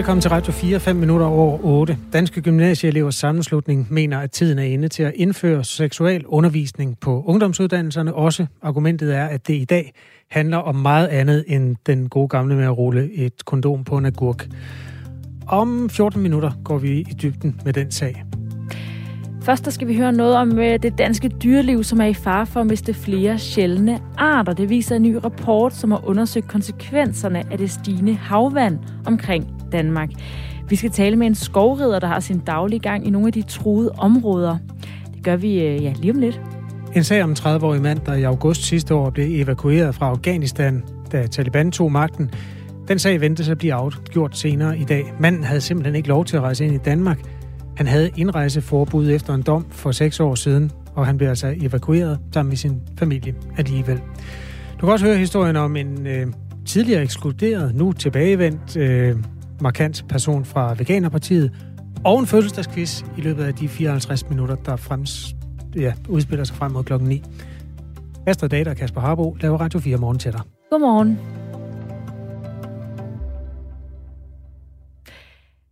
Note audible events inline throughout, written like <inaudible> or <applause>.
Velkommen til Radio 4, 5 minutter over 8. Danske Gymnasieelevers Sammenslutning mener, at tiden er inde til at indføre seksuel undervisning på ungdomsuddannelserne. Også argumentet er, at det i dag handler om meget andet end den gode gamle med at rulle et kondom på en agurk. Om 14 minutter går vi i dybden med den sag. Først der skal vi høre noget om øh, det danske dyreliv, som er i fare for at miste flere sjældne arter. Det viser en ny rapport, som har undersøgt konsekvenserne af det stigende havvand omkring Danmark. Vi skal tale med en skovrider, der har sin daglige gang i nogle af de truede områder. Det gør vi øh, ja, lige om lidt. En sag om en 30-årig mand, der i august sidste år blev evakueret fra Afghanistan, da Taliban tog magten. Den sag ventes at blive afgjort senere i dag. Manden havde simpelthen ikke lov til at rejse ind i Danmark. Han havde indrejseforbud efter en dom for seks år siden, og han blev altså evakueret sammen med sin familie alligevel. Du kan også høre historien om en øh, tidligere ekskluderet, nu tilbagevendt øh, markant person fra Veganerpartiet, og en fødselsdagsquiz i løbet af de 54 minutter, der frems, ja, udspiller sig frem mod klokken 9. Astrid Data og Kasper Harbo laver Radio 4 morgen til dig. Godmorgen.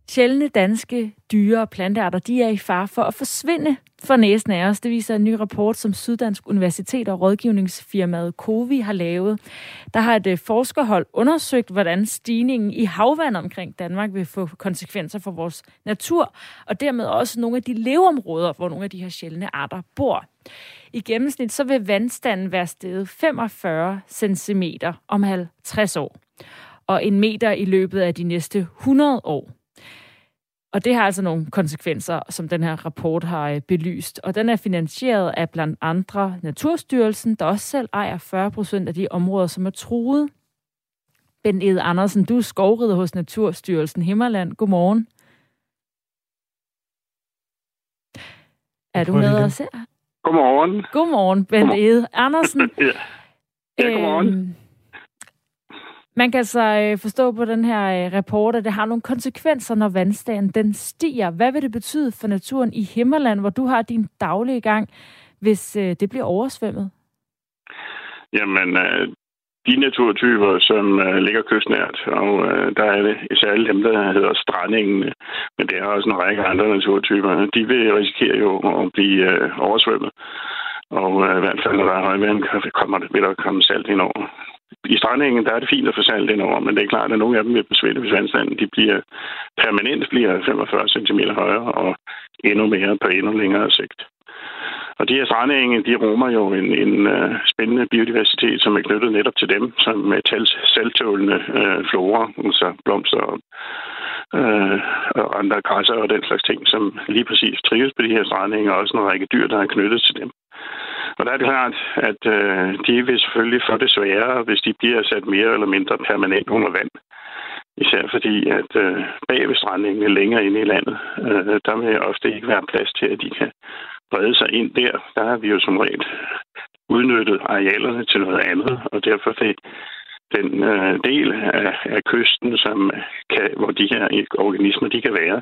Sjældne danske dyre og plantearter, de er i fare for at forsvinde for næsen af os. Det viser en ny rapport, som Syddansk Universitet og rådgivningsfirmaet Covi har lavet. Der har et øh, forskerhold undersøgt, hvordan stigningen i havvand omkring Danmark vil få konsekvenser for vores natur, og dermed også nogle af de leveområder, hvor nogle af de her sjældne arter bor. I gennemsnit så vil vandstanden være steget 45 cm om 50 år, og en meter i løbet af de næste 100 år. Og det har altså nogle konsekvenser, som den her rapport har øh, belyst. Og den er finansieret af blandt andre Naturstyrelsen, der også selv ejer 40 procent af de områder, som er truet. Ben Ed Andersen, du er skovrider hos Naturstyrelsen Himmerland. Godmorgen. Er du med os her? Godmorgen. Godmorgen, Ben Ed Andersen. <laughs> ja. ja, godmorgen. Øhm, man kan altså øh, forstå på den her øh, rapport, at det har nogle konsekvenser, når vandstanden den stiger. Hvad vil det betyde for naturen i Himmerland, hvor du har din daglige gang, hvis øh, det bliver oversvømmet? Jamen, øh, de naturtyper, som øh, ligger kystnært, og øh, der er det især dem, der hedder strandingene, men det er også en række andre naturtyper, de vil risikere jo at blive oversvømmet. Og i hvert fald, når der er højvand, kommer det, vil der komme salt ind over i strandhængen, der er det fint at få salt ind over, men det er klart, at nogle af dem vil besvinde, hvis vandstanden de bliver permanent bliver 45 cm højere og endnu mere på endnu længere sigt. Og de her strandenge, de rummer jo en, en uh, spændende biodiversitet, som er knyttet netop til dem, som er tals, salttålende uh, øh, flora, altså blomster og, uh, og andre græsser og den slags ting, som lige præcis trives på de her strandenge, og også en række dyr, der er knyttet til dem. Og der er det klart, at øh, de vil selvfølgelig få det sværere, hvis de bliver sat mere eller mindre permanent under vand. Især fordi, at øh, bag ved strandingen længere inde i landet, øh, der vil ofte ikke være plads til, at de kan brede sig ind der. Der har vi jo som regel udnyttet arealerne til noget andet, og derfor det den øh, del af, af kysten, som kan, hvor de her organismer de kan være,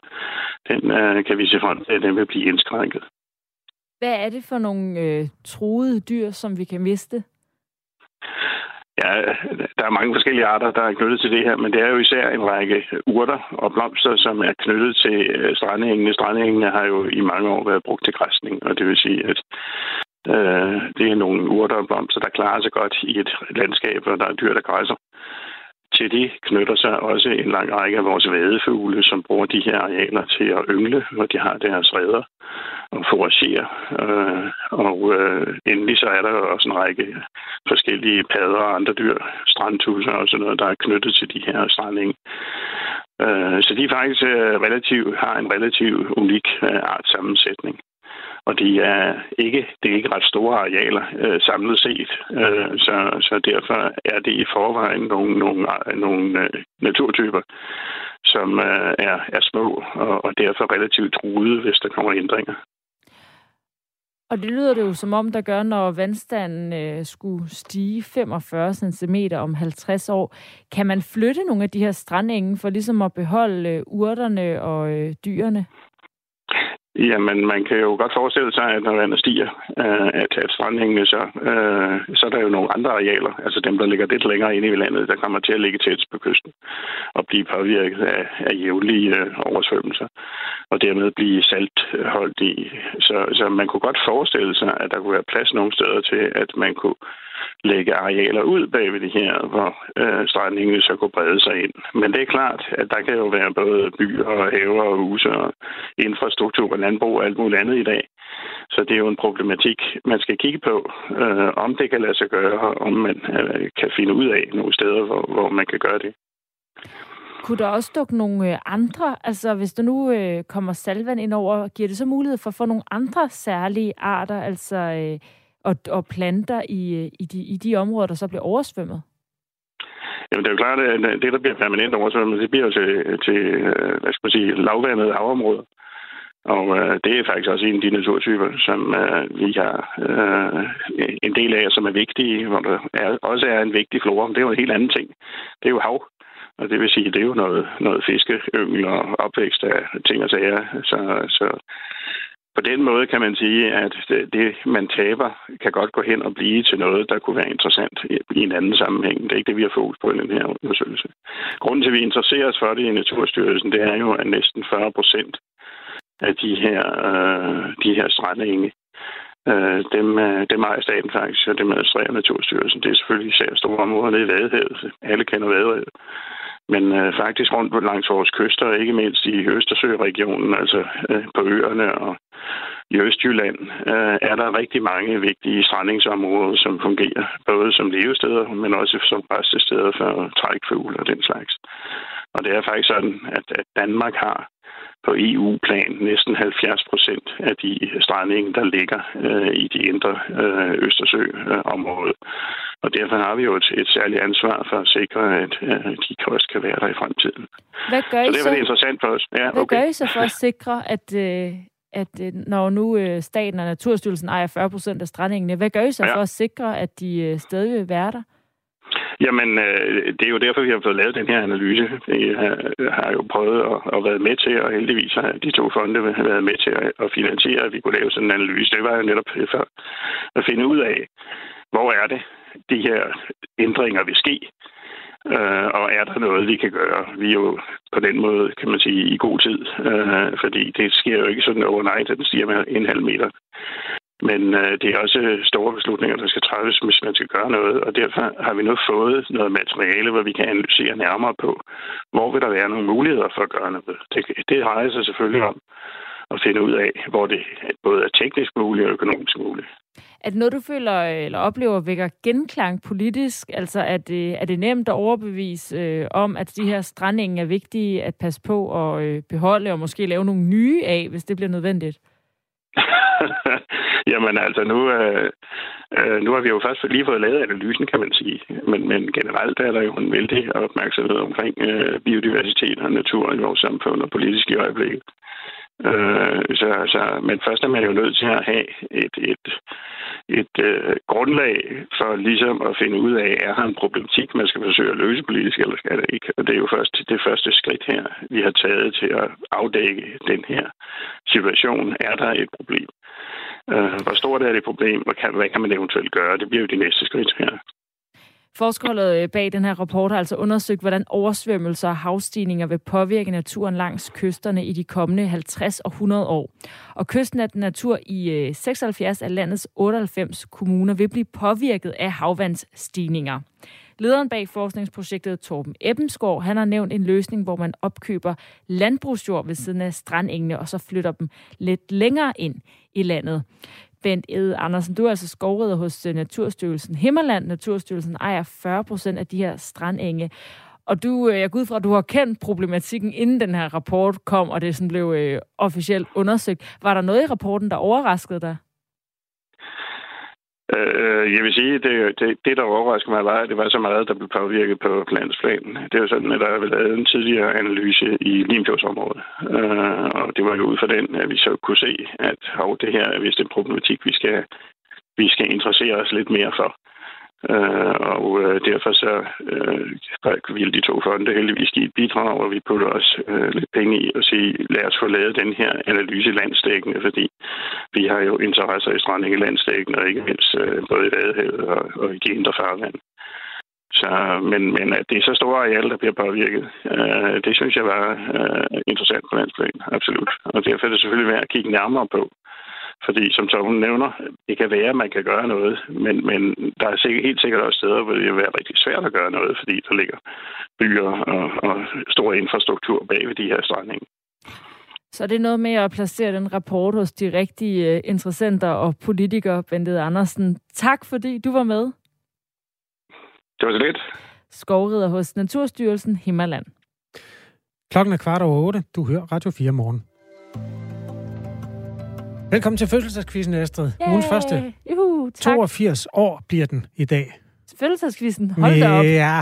den øh, kan vi se frem til, at den vil blive indskrænket. Hvad er det for nogle øh, truede dyr, som vi kan miste? Ja, der er mange forskellige arter, der er knyttet til det her, men det er jo især en række urter og blomster, som er knyttet til øh, strandhængene. Strandhængene har jo i mange år været brugt til græsning, og det vil sige, at øh, det er nogle urter og blomster, der klarer sig godt i et landskab, hvor der er dyr, der græsser. Til det knytter sig også en lang række af vores vadefugle, som bruger de her arealer til at yngle, hvor de har deres redder og foragere. Øh, og øh, endelig så er der også en række forskellige padder og andre dyr, strandtusser og sådan noget, der er knyttet til de her stranding. Øh, så de faktisk relativ, relativt, har en relativ unik øh, artsammensætning og de er ikke, det er ikke ret store arealer øh, samlet set. Øh, så, så derfor er det i forvejen nogle, nogle, nogle øh, naturtyper, som øh, er, er små og, og derfor relativt truede, hvis der kommer ændringer. Og det lyder det jo som om, der gør, når vandstanden øh, skulle stige 45 cm om 50 år. Kan man flytte nogle af de her strandenge for ligesom at beholde øh, urterne og øh, dyrene? Jamen, man kan jo godt forestille sig, at når vandet stiger, øh, at, at strandhængene så, øh, så er der jo nogle andre arealer, altså dem, der ligger lidt længere inde i landet, der kommer til at ligge tæt på kysten og blive påvirket af, af jævnlige øh, oversvømmelser, og dermed blive saltholdt i. Så, så man kunne godt forestille sig, at der kunne være plads nogle steder til, at man kunne lægge arealer ud bag ved det her, hvor øh, strandhængene så kunne brede sig ind. Men det er klart, at der kan jo være både byer og haver og huse og infrastruktur og landbrug og alt muligt andet i dag. Så det er jo en problematik, man skal kigge på, øh, om det kan lade sig gøre, om man øh, kan finde ud af nogle steder, hvor, hvor man kan gøre det. Kunne der også dukke nogle øh, andre, altså hvis der nu øh, kommer salvand ind over, giver det så mulighed for at få nogle andre særlige arter, altså øh, og, og planter i, i, de, i de områder, der så bliver oversvømmet? Jamen, det er jo klart, at det, der bliver permanent oversvømmet, det bliver jo til, til øh, hvad skal man sige, lavvandede havområder. Og øh, det er faktisk også en af de naturtyper, som øh, vi har øh, en del af, som er vigtige, hvor der er, også er en vigtig flora. Men det er jo en helt anden ting. Det er jo hav. Og det vil sige, det er jo noget, noget fiskeyngel og opvækst af ting og sager. Så, så på den måde kan man sige, at det, man taber, kan godt gå hen og blive til noget, der kunne være interessant i en anden sammenhæng. Det er ikke det, vi har fokus på i den her undersøgelse. Grunden til, at vi interesserer os for det i Naturstyrelsen, det er jo, at næsten 40 procent af de her, øh, de her strandenge, øh, dem, øh, dem ejer staten faktisk, og dem administrerer Naturstyrelsen. Det er selvfølgelig især store områder nede i Vadehavet. Alle kender Vadehavet. Men øh, faktisk rundt på langs vores kyster, ikke mindst i Østersøregionen, altså øh, på øerne og i Østjylland, øh, er der rigtig mange vigtige strandingsområder, som fungerer, både som levesteder, men også som restesteder for trækfugle og den slags. Og det er faktisk sådan, at, at Danmark har på EU-plan næsten 70 procent af de strandingen, der ligger øh, i de indre øh, Østersø-område. Og derfor har vi jo et, et særligt ansvar for at sikre, at øh, de også kan være der i fremtiden. Hvad gør I så det så, det interessant for os. Ja, Hvad gør I så for at sikre, at, øh, at øh, når nu øh, staten og Naturstyrelsen ejer 40 procent af strandingene, hvad gør I så ja. for at sikre, at de øh, stadig vil være der? Jamen, øh, det er jo derfor, vi har fået lavet den her analyse. Vi har, har jo prøvet at, at være med til, og heldigvis har de to fonde været med til at, at finansiere, at vi kunne lave sådan en analyse. Det var jo netop for at finde ud af, hvor er det, de her ændringer vil ske. Øh, og er der noget, vi kan gøre? Vi er jo på den måde, kan man sige, i god tid, øh, fordi det sker jo ikke sådan overnight, at den stiger med en halv meter. Men øh, det er også store beslutninger, der skal træffes, hvis man skal gøre noget. Og derfor har vi nu fået noget materiale, hvor vi kan analysere nærmere på, hvor vil der være nogle muligheder for at gøre noget. Det, det drejer sig selvfølgelig om at finde ud af, hvor det både er teknisk muligt og økonomisk muligt at noget, du føler øh, eller oplever vækker genklang politisk? Altså er det, er det nemt at overbevise øh, om, at de her strandinger er vigtige at passe på og øh, beholde, og måske lave nogle nye af, hvis det bliver nødvendigt? <laughs> Jamen altså, nu, øh, øh, nu har vi jo først lige fået lavet analysen, kan man sige. Men, men generelt er der jo en vældig opmærksomhed omkring øh, biodiversitet og natur i vores samfund og politisk i øjeblikket. Øh, så, så, men først er man jo nødt til at have et, et, et øh, grundlag for ligesom at finde ud af, er der en problematik, man skal forsøge at løse politisk, eller skal det ikke? Og det er jo først det første skridt her, vi har taget til at afdække den her situation. Er der et problem? Øh, hvor stort er det problem, og kan, hvad kan man eventuelt gøre? Det bliver jo det næste skridt her. Forskerholdet øh, bag den her rapport har altså undersøgt, hvordan oversvømmelser og havstigninger vil påvirke naturen langs kysterne i de kommende 50 og 100 år. Og kystnat natur i øh, 76 af landets 98 kommuner vil blive påvirket af havvandsstigninger. Lederen bag forskningsprojektet, Torben Ebbensgaard, han har nævnt en løsning, hvor man opkøber landbrugsjord ved siden af strandengene, og så flytter dem lidt længere ind i landet. Bent Ed Andersen, du er altså skovrider hos øh, Naturstyrelsen Himmerland. Naturstyrelsen ejer 40 procent af de her strandenge. Og du, øh, jeg går ud fra, at du har kendt problematikken, inden den her rapport kom, og det sådan blev øh, officielt undersøgt. Var der noget i rapporten, der overraskede dig? Øh, jeg vil sige, det, det, det der overraskede mig, var, at det var så meget, der blev påvirket på landsplanen. Det var sådan, at der var lavet en tidligere analyse i Limfjordsområdet. Øh, og det var jo ud fra den, at vi så kunne se, at hov, det her er vist en problematik, vi skal, vi skal interessere os lidt mere for. Øh, og øh, derfor så øh, ville de to fonde heldigvis give et bidrag, og vi putter også øh, lidt penge i og sige, lad os få lavet den her analyse landstækkende, fordi vi har jo interesser i stranding i landstækkende, og ikke mindst øh, både i Vadehavet og, og i de indre farvand. Så, men, men at det er så store areal, der bliver påvirket, øh, det synes jeg var øh, interessant på landsplan, absolut. Og derfor er det selvfølgelig værd at kigge nærmere på, fordi som Torben nævner, det kan være, at man kan gøre noget, men, men der er sikkert, helt sikkert også steder, hvor det vil være rigtig svært at gøre noget, fordi der ligger byer og, og stor infrastruktur bag ved de her strækninger. Så det er noget med at placere den rapport hos de rigtige øh, interessenter og politikere, Bente Andersen. Tak fordi du var med. Det var så lidt. Skovrider hos Naturstyrelsen Himmerland. Klokken er kvart over otte. Du hører Radio 4 morgen. Velkommen til fødselsdagskvisten, Astrid. Yay! Ugens første. Juhu, tak. 82 år bliver den i dag. Fødselsdagskvisten? Hold da op. Ja.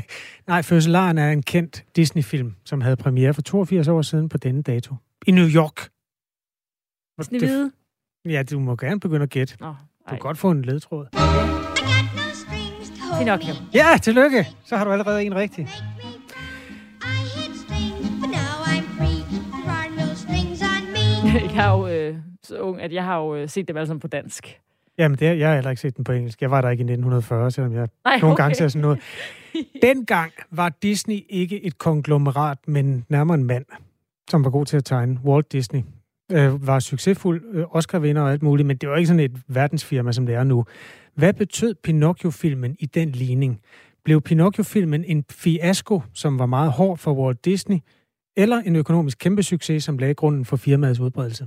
<laughs> Nej, Fødselaren er en kendt Disney-film, som havde premiere for 82 år siden på denne dato. I New York. Snevide? Ja, du må gerne begynde at gætte. Oh, du kan godt få en ledtråd. Pinocchio. Ja, tillykke. Så har du allerede en rigtig. <laughs> Jeg har jo øh, så ung, at jeg har jo øh, set det alle sammen på dansk. Jamen, det, jeg har heller ikke set den på engelsk. Jeg var der ikke i 1940, selvom jeg Ej, nogle okay. gange ser sådan noget. Dengang var Disney ikke et konglomerat, men nærmere en mand, som var god til at tegne. Walt Disney øh, var succesfuld, øh, Oscar-vinder og alt muligt, men det var ikke sådan et verdensfirma, som det er nu. Hvad betød Pinocchio-filmen i den ligning? Blev Pinocchio-filmen en fiasko, som var meget hård for Walt Disney, eller en økonomisk kæmpe succes, som lagde grunden for firmaets udbredelse?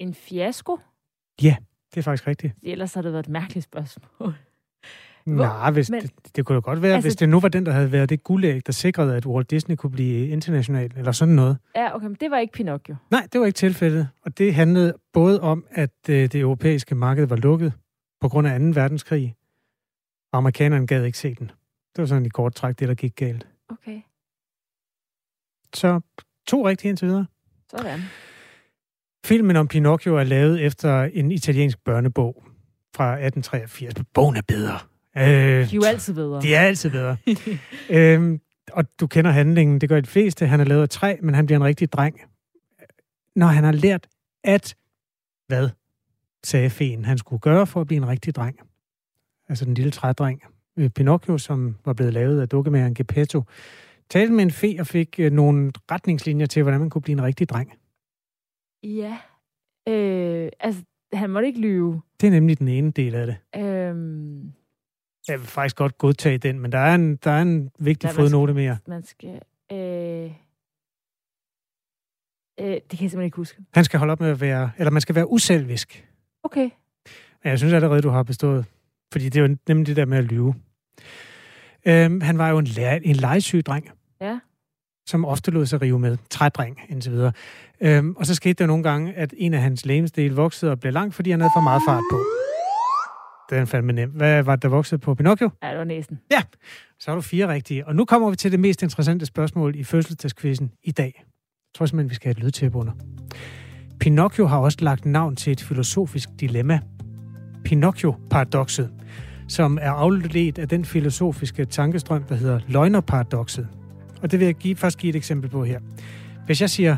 En fiasko? Ja, det er faktisk rigtigt. Ellers har det været et mærkeligt spørgsmål. Nej, hvis men, det, det kunne jo godt være, altså, hvis det nu var den, der havde været det guldæg, der sikrede, at Walt Disney kunne blive international, eller sådan noget. Ja, okay, men det var ikke Pinocchio. Nej, det var ikke tilfældet. Og det handlede både om, at øh, det europæiske marked var lukket på grund af 2. verdenskrig, og amerikanerne gad ikke se den. Det var sådan i kort træk det, der gik galt. Okay. Så to rigtige indtil videre. Sådan. Filmen om Pinocchio er lavet efter en italiensk børnebog fra 1883. Bogen er bedre. Øh, de er jo altid bedre. De er altid bedre. <laughs> øhm, og du kender handlingen, det gør de fleste. Han er lavet af træ, men han bliver en rigtig dreng. Når han har lært at, hvad sagde feen, han skulle gøre for at blive en rigtig dreng. Altså den lille trædreng. Øh, Pinocchio, som var blevet lavet af dukkemageren Geppetto, talte med en fe og fik øh, nogle retningslinjer til, hvordan man kunne blive en rigtig dreng. Ja. Øh, altså, han måtte ikke lyve. Det er nemlig den ene del af det. Øhm... Jeg vil faktisk godt godtage den, men der er en, der er en vigtig ja, fodnote mere. Man skal... Øh... Øh, det kan jeg simpelthen ikke huske. Han skal holde op med at være... Eller man skal være uselvisk. Okay. Men jeg synes allerede, du har bestået. Fordi det er jo nemlig det der med at lyve. Øhm, han var jo en, en legesyg dreng. Som ofte lod sig rive med. Trædreng, indtil videre. Øhm, og så skete der nogle gange, at en af hans lægemsdele voksede og blev lang, fordi han havde for meget fart på. Det er fandme nemt. Hvad var det, der voksede på Pinocchio? Ja, det var næsten. Ja, så har du fire rigtige. Og nu kommer vi til det mest interessante spørgsmål i fødselsdagskvisten i dag. Jeg tror simpelthen, vi skal have et lydtæppe under. Pinocchio har også lagt navn til et filosofisk dilemma. Pinocchio-paradokset, som er afledt af den filosofiske tankestrøm, der hedder løgnerparadokset. Og det vil jeg give, først give et eksempel på her. Hvis jeg siger,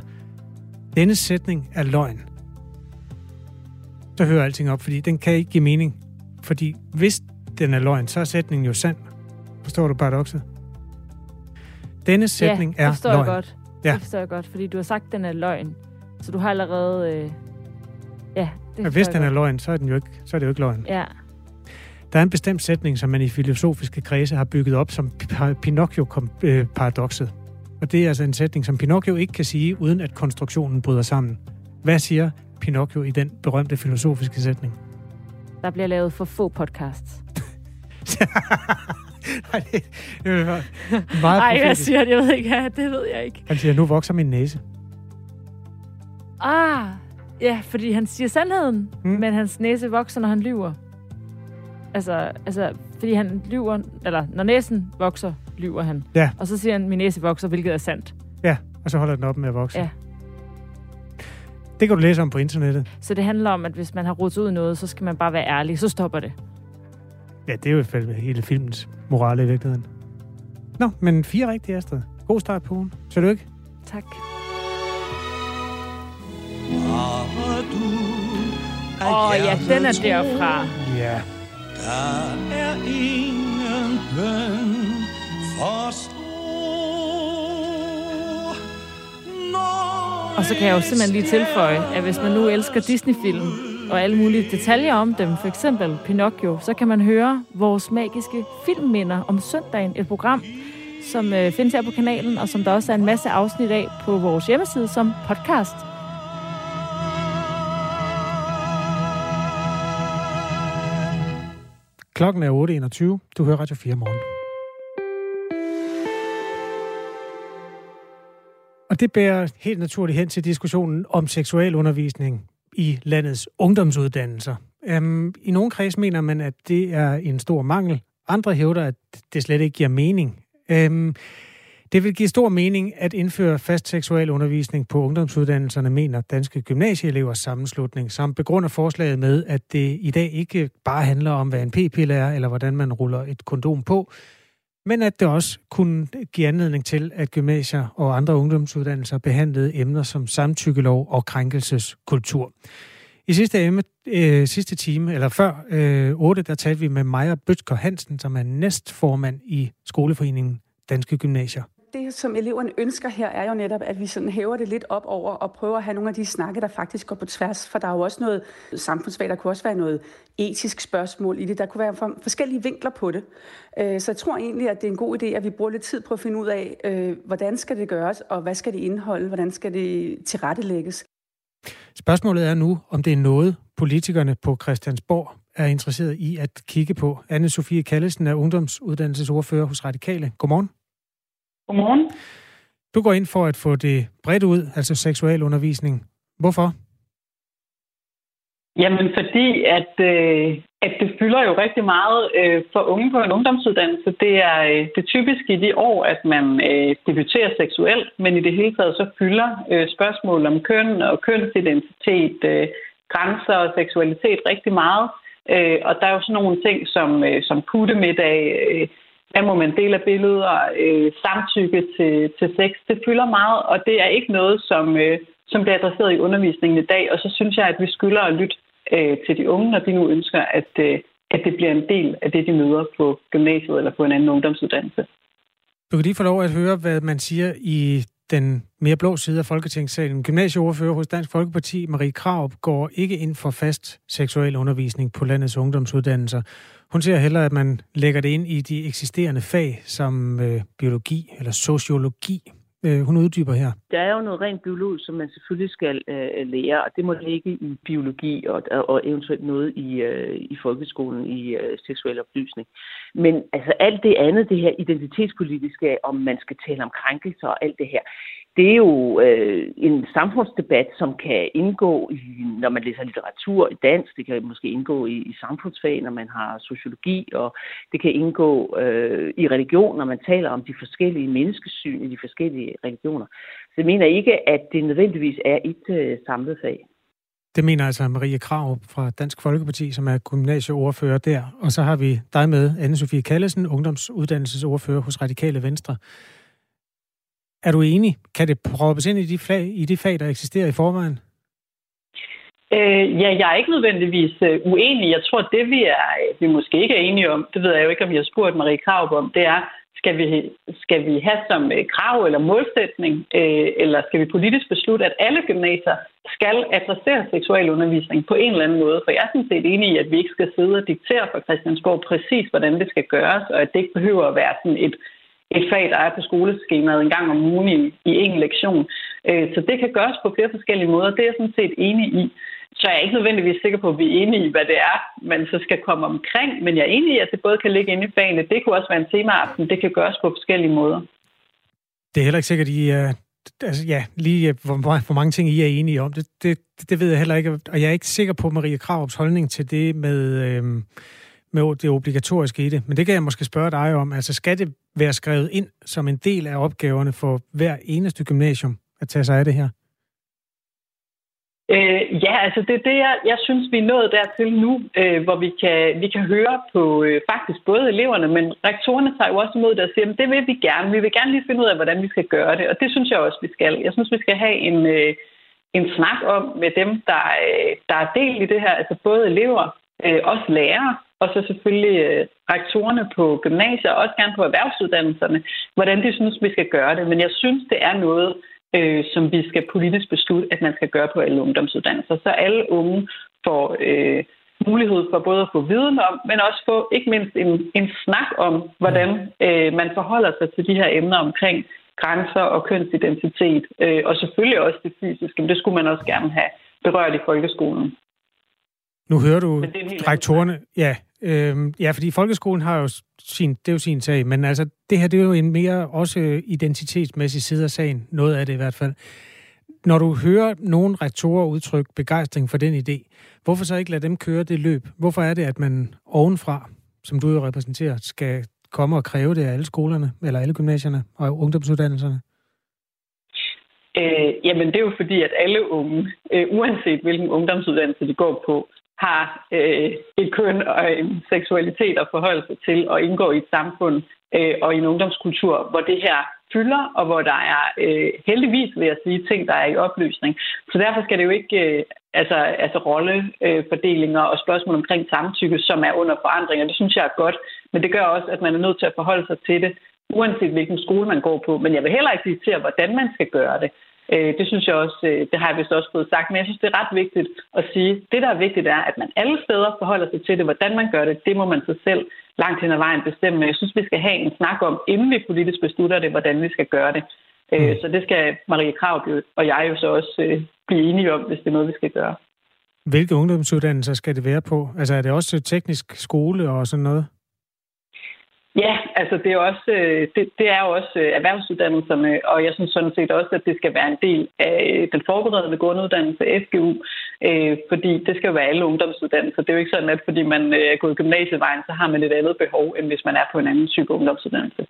denne sætning er løgn, så hører alting op, fordi den kan ikke give mening. Fordi hvis den er løgn, så er sætningen jo sand. Forstår du paradokset? Denne sætning ja, er forstår løgn. Jeg godt. Ja, det forstår jeg godt, fordi du har sagt, at den er løgn. Så du har allerede... Øh... Ja, det hvis den godt. er løgn, så er, den jo ikke, så er det jo ikke løgn. Ja. Der er en bestemt sætning, som man i filosofiske kredse har bygget op som Pinocchio-paradokset. Og det er altså en sætning, som Pinocchio ikke kan sige, uden at konstruktionen bryder sammen. Hvad siger Pinocchio i den berømte filosofiske sætning? Der bliver lavet for få podcasts. <laughs> Nej, det, det er <laughs> meget Ej, jeg siger det, jeg ved ikke, ja, det ved jeg ikke. Han siger, nu vokser min næse. Ah, ja, fordi han siger sandheden, hmm. men hans næse vokser, når han lyver. Altså, altså, fordi han lyver, eller når næsen vokser, lyver han. Ja. Og så siger han, min næse vokser, hvilket er sandt. Ja, og så holder den op med at vokse. Ja. Det kan du læse om på internettet. Så det handler om, at hvis man har rodet ud i noget, så skal man bare være ærlig, så stopper det. Ja, det er jo i hvert fald hele filmens morale i virkeligheden. Nå, men fire rigtige, Astrid. God start på ugen. Så du ikke? Tak. Åh oh, ja, den er derfra. Ja. Der er ingen bøn for stor. Og så kan jeg jo simpelthen lige tilføje, at hvis man nu elsker Disney-film og alle mulige detaljer om dem, for eksempel Pinocchio, så kan man høre vores magiske filmminder om søndagen, et program, som øh, findes her på kanalen, og som der også er en masse afsnit af på vores hjemmeside som podcast. Klokken er 8.21. Du hører Radio 4 morgen. Og det bærer helt naturligt hen til diskussionen om seksualundervisning i landets ungdomsuddannelser. Um, I nogle kreds mener man, at det er en stor mangel. Andre hævder, at det slet ikke giver mening. Um, det vil give stor mening at indføre fast seksuel undervisning på ungdomsuddannelserne, mener Danske Gymnasieelevers Sammenslutning, som begrunder forslaget med, at det i dag ikke bare handler om, hvad en p-pille er, eller hvordan man ruller et kondom på, men at det også kunne give anledning til, at gymnasier og andre ungdomsuddannelser behandlede emner som samtykkelov og krænkelseskultur. I sidste, emne, øh, sidste time, eller før øh, 8, der talte vi med Maja Bøtker Hansen, som er næstformand i Skoleforeningen Danske Gymnasier det, som eleverne ønsker her, er jo netop, at vi sådan hæver det lidt op over og prøver at have nogle af de snakke, der faktisk går på tværs. For der er jo også noget samfundsfag, der kunne også være noget etisk spørgsmål i det. Der kunne være forskellige vinkler på det. Øh, så jeg tror egentlig, at det er en god idé, at vi bruger lidt tid på at finde ud af, øh, hvordan skal det gøres, og hvad skal det indeholde, hvordan skal det tilrettelægges. Spørgsmålet er nu, om det er noget, politikerne på Christiansborg er interesseret i at kigge på. anne Sofie Kallesen er ungdomsuddannelsesordfører hos Radikale. Godmorgen. Godmorgen. Du går ind for at få det bredt ud, altså seksualundervisning. Hvorfor? Jamen fordi, at, øh, at det fylder jo rigtig meget øh, for unge på en ungdomsuddannelse. Det er, øh, det er typisk i de år, at man øh, debuterer seksuelt, men i det hele taget så fylder øh, spørgsmål om køn og kønsidentitet, øh, grænser og seksualitet rigtig meget. Øh, og der er jo sådan nogle ting som, øh, som puttemiddag, øh, hvad må man dele af billeder, øh, samtykke til, til sex, det fylder meget, og det er ikke noget, som, øh, som bliver adresseret i undervisningen i dag. Og så synes jeg, at vi skylder at lytte øh, til de unge, når de nu ønsker, at, øh, at det bliver en del af det, de møder på gymnasiet eller på en anden ungdomsuddannelse. Du kan lige få lov at høre, hvad man siger i den mere blå side af Folketingssalen. Gymnasieordfører hos Dansk Folkeparti, Marie Krav, går ikke ind for fast seksuel undervisning på landets ungdomsuddannelser. Hun ser hellere, at man lægger det ind i de eksisterende fag som øh, biologi eller sociologi. Øh, hun uddyber her. Der er jo noget rent biologisk, som man selvfølgelig skal øh, lære, og det må ligge i biologi og, og eventuelt noget i, øh, i folkeskolen i øh, seksuel oplysning. Men altså alt det andet, det her identitetspolitiske, om man skal tale om krænkelser og alt det her, det er jo øh, en samfundsdebat, som kan indgå, i, når man læser litteratur i dansk, det kan måske indgå i, i samfundsfag, når man har sociologi, og det kan indgå øh, i religion, når man taler om de forskellige menneskesyn i de forskellige religioner. Så jeg mener ikke, at det nødvendigvis er et øh, samlet fag. Det mener altså Marie Krav fra Dansk Folkeparti, som er gymnasieordfører der. Og så har vi dig med, Anne-Sophie Kallesen, ungdomsuddannelsesordfører hos Radikale Venstre. Er du enig? Kan det proppes ind i de, fag, i de fag, der eksisterer i forvejen? Øh, ja, jeg er ikke nødvendigvis øh, uenig. Jeg tror, det vi er, øh, vi måske ikke er enige om, det ved jeg jo ikke, om jeg har spurgt Marie Krav om, det er, skal vi, skal vi have som øh, krav eller målsætning, øh, eller skal vi politisk beslutte, at alle gymnasier skal adressere seksuel undervisning på en eller anden måde? For jeg er sådan set enig i, at vi ikke skal sidde og diktere for Christiansborg præcis, hvordan det skal gøres, og at det ikke behøver at være sådan et et fag, der er på skoleskemaet en gang om ugen i, i en lektion. Øh, så det kan gøres på flere forskellige måder. Det er jeg sådan set enig i. Så jeg er ikke nødvendigvis sikker på, at vi er enige i, hvad det er, man så skal komme omkring. Men jeg er enig i, at det både kan ligge inde i fagene. Det kunne også være en temaaften. Det kan gøres på forskellige måder. Det er heller ikke sikkert, at I er altså, ja, lige øh, hvor, hvor mange ting I er enige om. Det, det, det ved jeg heller ikke. Og jeg er ikke sikker på Maria Kravs holdning til det med, øhm, med det obligatoriske i det. Men det kan jeg måske spørge dig om. Altså, skal det være skrevet ind som en del af opgaverne for hver eneste gymnasium at tage sig af det her? Øh, ja, altså det er det, jeg, jeg synes, vi er nået dertil nu, øh, hvor vi kan, vi kan høre på øh, faktisk både eleverne, men rektorerne tager jo også imod det og siger, at det vil vi gerne. Vi vil gerne lige finde ud af, hvordan vi skal gøre det, og det synes jeg også, vi skal. Jeg synes, vi skal have en, øh, en snak om med dem, der, øh, der er del i det her, altså både elever, øh, også lærere, og så selvfølgelig øh, rektorerne på gymnasier, og også gerne på erhvervsuddannelserne, hvordan de synes, vi skal gøre det. Men jeg synes, det er noget, øh, som vi skal politisk beslutte, at man skal gøre på alle ungdomsuddannelser. Så alle unge får øh, mulighed for både at få viden om, men også få ikke mindst en, en snak om, hvordan øh, man forholder sig til de her emner omkring grænser og kønsidentitet, øh, og selvfølgelig også det fysiske, men det skulle man også gerne have berørt i folkeskolen. Nu hører du rektorerne, ja, øh, ja, fordi folkeskolen har jo sin, det er jo sin sag, men altså, det her det er jo en mere også identitetsmæssig side af sagen, noget af det i hvert fald. Når du hører nogle rektorer udtrykke begejstring for den idé, hvorfor så ikke lade dem køre det løb? Hvorfor er det, at man ovenfra, som du jo repræsenterer, skal komme og kræve det af alle skolerne, eller alle gymnasierne og ungdomsuddannelserne? Øh, jamen, det er jo fordi, at alle unge, øh, uanset hvilken ungdomsuddannelse de går på, har øh, et køn og en seksualitet at forholde sig til og indgå i et samfund øh, og i en ungdomskultur, hvor det her fylder, og hvor der er øh, heldigvis, vil jeg sige, ting, der er i opløsning. Så derfor skal det jo ikke, øh, altså, altså rollefordelinger øh, og spørgsmål omkring samtykke, som er under forandring, og det synes jeg er godt, men det gør også, at man er nødt til at forholde sig til det, uanset hvilken skole man går på. Men jeg vil heller ikke diktere, hvordan man skal gøre det. Øh, det synes jeg også, øh, det har jeg vist også fået sagt, men jeg synes, det er ret vigtigt at sige, det der er vigtigt er, at man alle steder forholder sig til det, hvordan man gør det, det må man sig selv langt hen ad vejen bestemme. Men jeg synes, vi skal have en snak om, inden vi politisk beslutter det, hvordan vi skal gøre det. Øh, mm. Så det skal Marie Krav og jeg jo så også øh, blive enige om, hvis det er noget, vi skal gøre. Hvilke ungdomsuddannelser skal det være på? Altså er det også teknisk skole og sådan noget? Ja, altså det er, også, øh, det, det er jo også øh, erhvervsuddannelserne, og jeg synes sådan set også, at det skal være en del af øh, den forberedende grunduddannelse, FGU, øh, fordi det skal jo være alle ungdomsuddannelser. Det er jo ikke sådan, at fordi man er gået gymnasievejen, så har man et andet behov, end hvis man er på en anden type ungdomsuddannelse.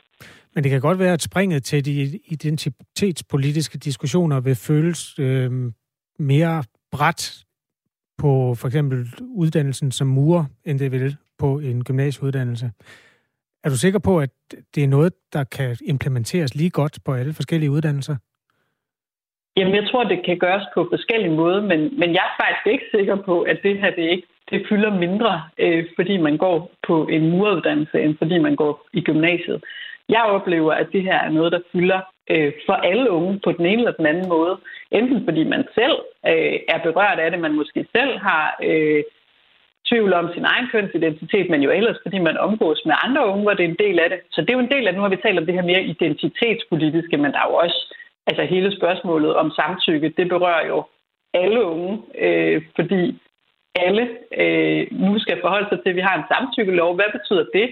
Men det kan godt være, at springet til de identitetspolitiske diskussioner vil føles øh, mere bræt på for eksempel uddannelsen som murer, end det vil på en gymnasieuddannelse. Er du sikker på, at det er noget, der kan implementeres lige godt på alle forskellige uddannelser? Jamen, jeg tror, det kan gøres på forskellige måder, men, men jeg er faktisk ikke sikker på, at det her det ikke det fylder mindre, øh, fordi man går på en muruddannelse, end fordi man går i gymnasiet. Jeg oplever, at det her er noget, der fylder øh, for alle unge på den ene eller den anden måde. Enten fordi man selv øh, er berørt af det, man måske selv har øh, tvivl om sin egen kønsidentitet, men jo ellers, fordi man omgås med andre unge, hvor det er en del af det. Så det er jo en del af, nu har vi talt om det her mere identitetspolitiske, men der er jo også altså hele spørgsmålet om samtykke, det berører jo alle unge, øh, fordi alle øh, nu skal forholde sig til, at vi har en samtykkelov. Hvad betyder det?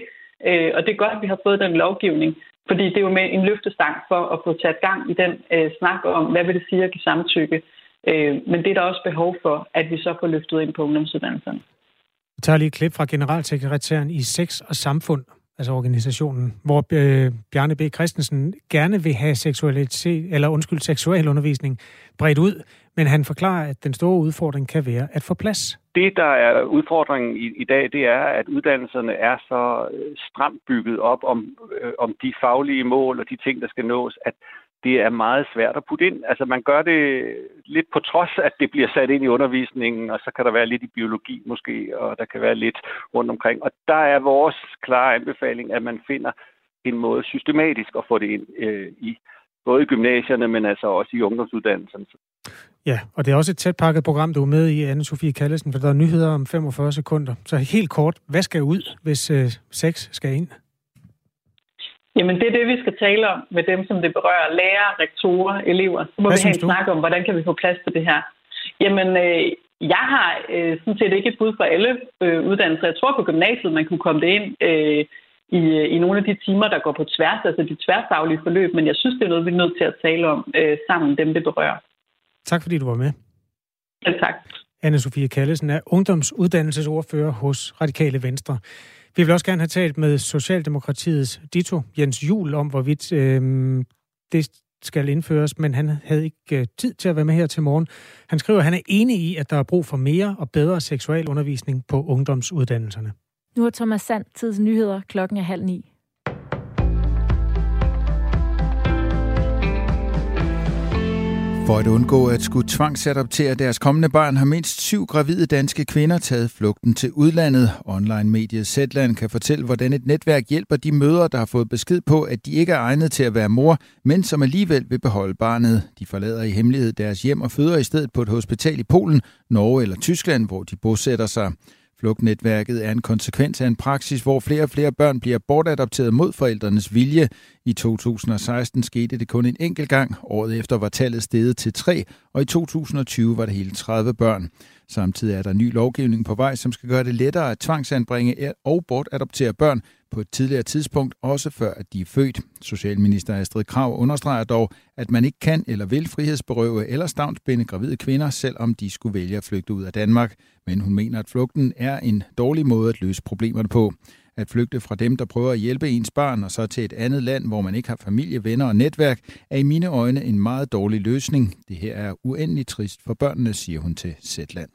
Øh, og det er godt, at vi har fået den lovgivning, fordi det er jo med en løftestang for at få taget gang i den øh, snak om, hvad vil det sige at give samtykke. Øh, men det er der også behov for, at vi så får løftet ind på ungdomsuddannelserne. Jeg tager lige et klip fra generalsekretæren i Sex og Samfund, altså organisationen, hvor øh, Bjarne B. Christensen gerne vil have seksualitet, eller undskyld, seksualundervisning bredt ud, men han forklarer, at den store udfordring kan være at få plads. Det, der er udfordringen i, i dag, det er, at uddannelserne er så øh, stramt bygget op om, øh, om de faglige mål og de ting, der skal nås, at det er meget svært at putte ind. Altså man gør det lidt på trods, at det bliver sat ind i undervisningen, og så kan der være lidt i biologi måske, og der kan være lidt rundt omkring. Og der er vores klare anbefaling, at man finder en måde systematisk at få det ind øh, i både i gymnasierne, men altså også i ungdomsuddannelserne. Ja, og det er også et tæt pakket program, du er med i, anne Sofie Kallesen, for der er nyheder om 45 sekunder. Så helt kort, hvad skal ud, hvis øh, sex skal ind? Jamen, det er det, vi skal tale om med dem, som det berører. Lærere, rektorer, elever. Så må Hvad vi have en snak om, hvordan kan vi få plads til det her. Jamen, øh, jeg har øh, sådan set ikke et bud for alle øh, uddannelser. Jeg tror på gymnasiet, man kunne komme det ind øh, i, i nogle af de timer, der går på tværs, altså de tværfaglige forløb. Men jeg synes, det er noget, vi er nødt til at tale om øh, sammen, dem det berører. Tak fordi du var med. Ja, tak. Anne-Sophie Kallesen er ungdomsuddannelsesordfører hos Radikale Venstre. Vi vil også gerne have talt med Socialdemokratiets Dito Jens Jul om, hvorvidt øh, det skal indføres, men han havde ikke øh, tid til at være med her til morgen. Han skriver, at han er enig i, at der er brug for mere og bedre seksualundervisning på ungdomsuddannelserne. Nu er Thomas Sand tids nyheder. Klokken er halv ni. For at undgå at skulle tvangsadoptere deres kommende barn, har mindst syv gravide danske kvinder taget flugten til udlandet. Online-mediet Zetland kan fortælle, hvordan et netværk hjælper de mødre, der har fået besked på, at de ikke er egnet til at være mor, men som alligevel vil beholde barnet. De forlader i hemmelighed deres hjem og føder i stedet på et hospital i Polen, Norge eller Tyskland, hvor de bosætter sig. Flugtnetværket er en konsekvens af en praksis, hvor flere og flere børn bliver bortadopteret mod forældrenes vilje. I 2016 skete det kun en enkelt gang. Året efter var tallet steget til tre, og i 2020 var det hele 30 børn. Samtidig er der ny lovgivning på vej, som skal gøre det lettere at tvangsanbringe og bortadoptere børn på et tidligere tidspunkt, også før at de er født. Socialminister Astrid Krav understreger dog, at man ikke kan eller vil frihedsberøve eller stavnsbinde gravide kvinder, selvom de skulle vælge at flygte ud af Danmark. Men hun mener, at flugten er en dårlig måde at løse problemerne på. At flygte fra dem, der prøver at hjælpe ens barn, og så til et andet land, hvor man ikke har familie, venner og netværk, er i mine øjne en meget dårlig løsning. Det her er uendelig trist for børnene, siger hun til Zetland.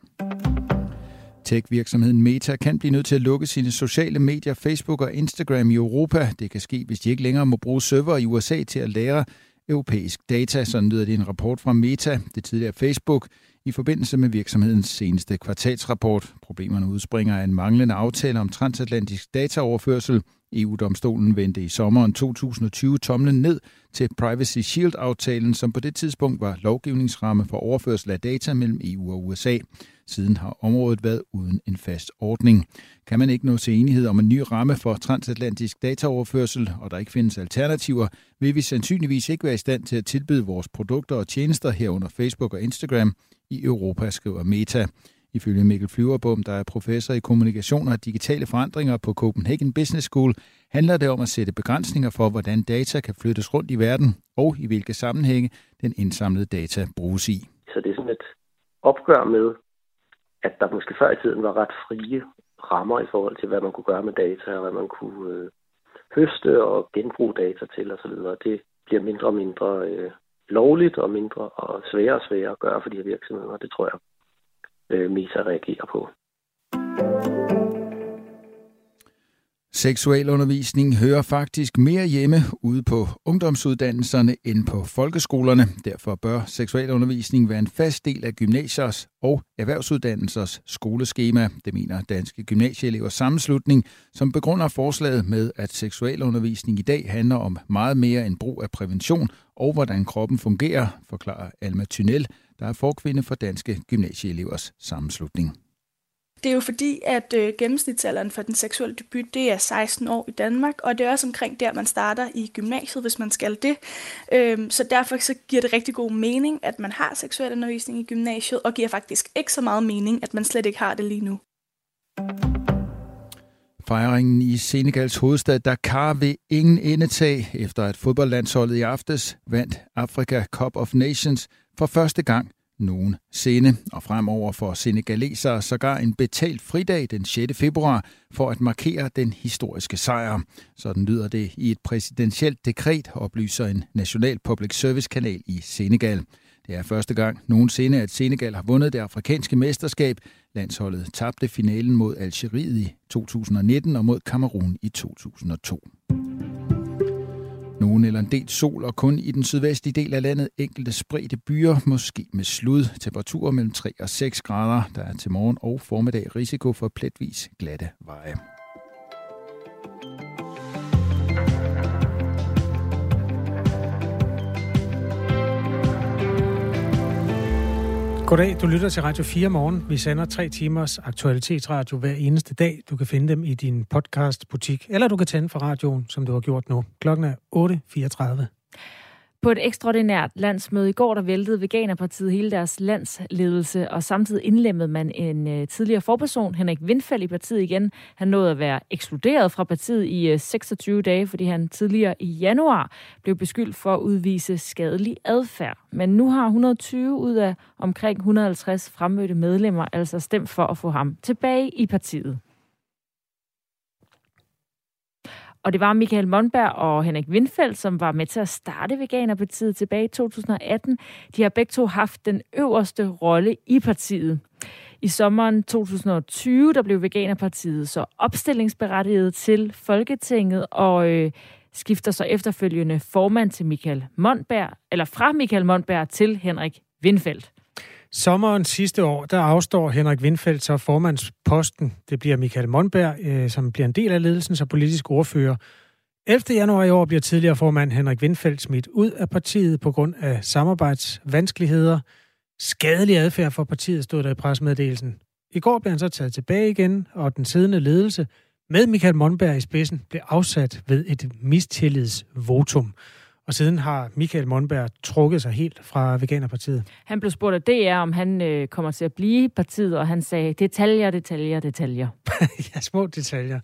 Tech-virksomheden Meta kan blive nødt til at lukke sine sociale medier, Facebook og Instagram i Europa. Det kan ske, hvis de ikke længere må bruge server i USA til at lære europæisk data. Sådan lyder det en rapport fra Meta, det tidligere Facebook, i forbindelse med virksomhedens seneste kvartalsrapport. Problemerne udspringer af en manglende aftale om transatlantisk dataoverførsel. EU-domstolen vendte i sommeren 2020 tomlen ned til Privacy Shield-aftalen, som på det tidspunkt var lovgivningsramme for overførsel af data mellem EU og USA. Siden har området været uden en fast ordning. Kan man ikke nå til enighed om en ny ramme for transatlantisk dataoverførsel, og der ikke findes alternativer, vil vi sandsynligvis ikke være i stand til at tilbyde vores produkter og tjenester herunder Facebook og Instagram i Europa, skriver Meta. Ifølge Mikkel Flyverbom, der er professor i kommunikation og digitale forandringer på Copenhagen Business School, handler det om at sætte begrænsninger for, hvordan data kan flyttes rundt i verden, og i hvilke sammenhænge den indsamlede data bruges i. Så det er sådan et opgør med, at der måske før i tiden var ret frie rammer i forhold til, hvad man kunne gøre med data, og hvad man kunne øh, høste og genbruge data til osv. Det bliver mindre og mindre øh, lovligt og mindre og sværere og sværere at gøre for de her virksomheder. Det tror jeg, øh, Meta reagerer på. Seksualundervisning hører faktisk mere hjemme ude på ungdomsuddannelserne end på folkeskolerne. Derfor bør seksualundervisning være en fast del af gymnasiers og erhvervsuddannelsers skoleskema. Det mener Danske Gymnasieelevers Sammenslutning, som begrunder forslaget med, at seksualundervisning i dag handler om meget mere end brug af prævention og hvordan kroppen fungerer, forklarer Alma Tynel, der er forkvinde for Danske Gymnasieelevers Sammenslutning. Det er jo fordi, at øh, gennemsnitsalderen for den seksuelle debut, det er 16 år i Danmark, og det er også omkring der, man starter i gymnasiet, hvis man skal det. Øhm, så derfor så giver det rigtig god mening, at man har seksuel undervisning i gymnasiet, og giver faktisk ikke så meget mening, at man slet ikke har det lige nu. Fejringen i Senegals hovedstad Dakar vil ingen endetag, efter at fodboldlandsholdet i aftes vandt Africa Cup of Nations for første gang nogensinde. Og fremover får senegalesere sågar en betalt fridag den 6. februar for at markere den historiske sejr. Sådan lyder det i et præsidentielt dekret, oplyser en national public service kanal i Senegal. Det er første gang nogensinde, at Senegal har vundet det afrikanske mesterskab. Landsholdet tabte finalen mod Algeriet i 2019 og mod Kamerun i 2002. Nogen eller en del sol og kun i den sydvestlige del af landet enkelte spredte byer, måske med slud. Temperaturer mellem 3 og 6 grader. Der er til morgen og formiddag risiko for pletvis glatte veje. Goddag, du lytter til Radio 4 morgen. Vi sender tre timers aktualitetsradio hver eneste dag. Du kan finde dem i din podcastbutik, eller du kan tænde for radioen, som du har gjort nu. Klokken er 8.34. På et ekstraordinært landsmøde i går, der væltede Veganerpartiet hele deres landsledelse, og samtidig indlemmede man en øh, tidligere forperson, Henrik Windfald, i partiet igen. Han nåede at være ekskluderet fra partiet i øh, 26 dage, fordi han tidligere i januar blev beskyldt for at udvise skadelig adfærd. Men nu har 120 ud af omkring 150 fremmødte medlemmer altså stemt for at få ham tilbage i partiet. Og det var Michael Monberg og Henrik Windfeldt, som var med til at starte Veganerpartiet tilbage i 2018. De har begge to haft den øverste rolle i partiet. I sommeren 2020, der blev Veganerpartiet så opstillingsberettiget til Folketinget, og øh, skifter så efterfølgende formand til Michael Monberg, eller fra Michael Monberg til Henrik Windfeldt. Sommeren sidste år, der afstår Henrik Windfeldt så formandsposten. Det bliver Michael Monberg, øh, som bliver en del af ledelsen som politisk ordfører. 11. januar i år bliver tidligere formand Henrik Windfeldt smidt ud af partiet på grund af samarbejdsvanskeligheder. Skadelig adfærd for partiet stod der i presmeddelelsen. I går blev han så taget tilbage igen, og den siddende ledelse med Michael Monberg i spidsen blev afsat ved et mistillidsvotum. Og siden har Michael Monberg trukket sig helt fra Veganerpartiet. Han blev spurgt af DR, om han øh, kommer til at blive i partiet, og han sagde, detaljer, detaljer, detaljer. <laughs> ja, små detaljer.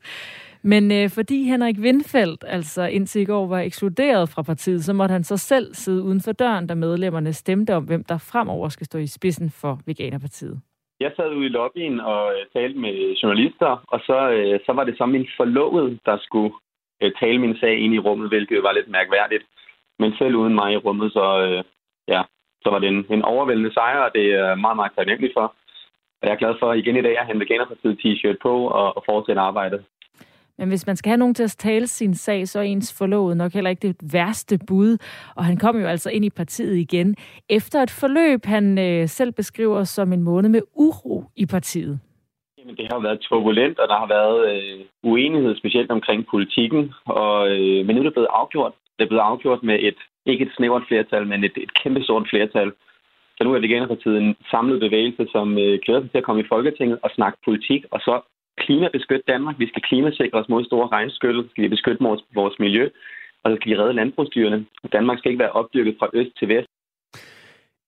Men øh, fordi Henrik Windfeldt altså indtil i går var ekskluderet fra partiet, så måtte han så selv sidde uden for døren, da medlemmerne stemte om, hvem der fremover skal stå i spidsen for Veganerpartiet. Jeg sad ude i lobbyen og øh, talte med journalister, og så, øh, så var det så min forlovede, der skulle øh, tale min sag ind i rummet, hvilket var lidt mærkværdigt. Men selv uden mig i rummet, så, øh, ja, så var det en, en overvældende sejr, og det er meget, meget taknemmelig for. Og jeg er glad for igen i dag at en Veganerpartiet t-shirt på og, og fortsætte arbejdet. Men hvis man skal have nogen til at tale sin sag, så er ens forlovet nok heller ikke det værste bud. Og han kom jo altså ind i partiet igen, efter et forløb, han øh, selv beskriver som en måned med uro i partiet. Jamen, det har været turbulent, og der har været øh, uenighed, specielt omkring politikken. Og, øh, men nu er det blevet afgjort. Det er blevet afgjort med et, ikke et snævert flertal, men et, et kæmpe stort flertal. Så nu er Veganerpartiet en samlet bevægelse, som øh, glæder sig til at komme i Folketinget og snakke politik, og så klimabeskytte Danmark. Vi skal klimasikre os mod store regnskyld. Skal beskytte vores, vores miljø, og så skal vi redde landbrugsdyrene. Danmark skal ikke være opdyrket fra øst til vest.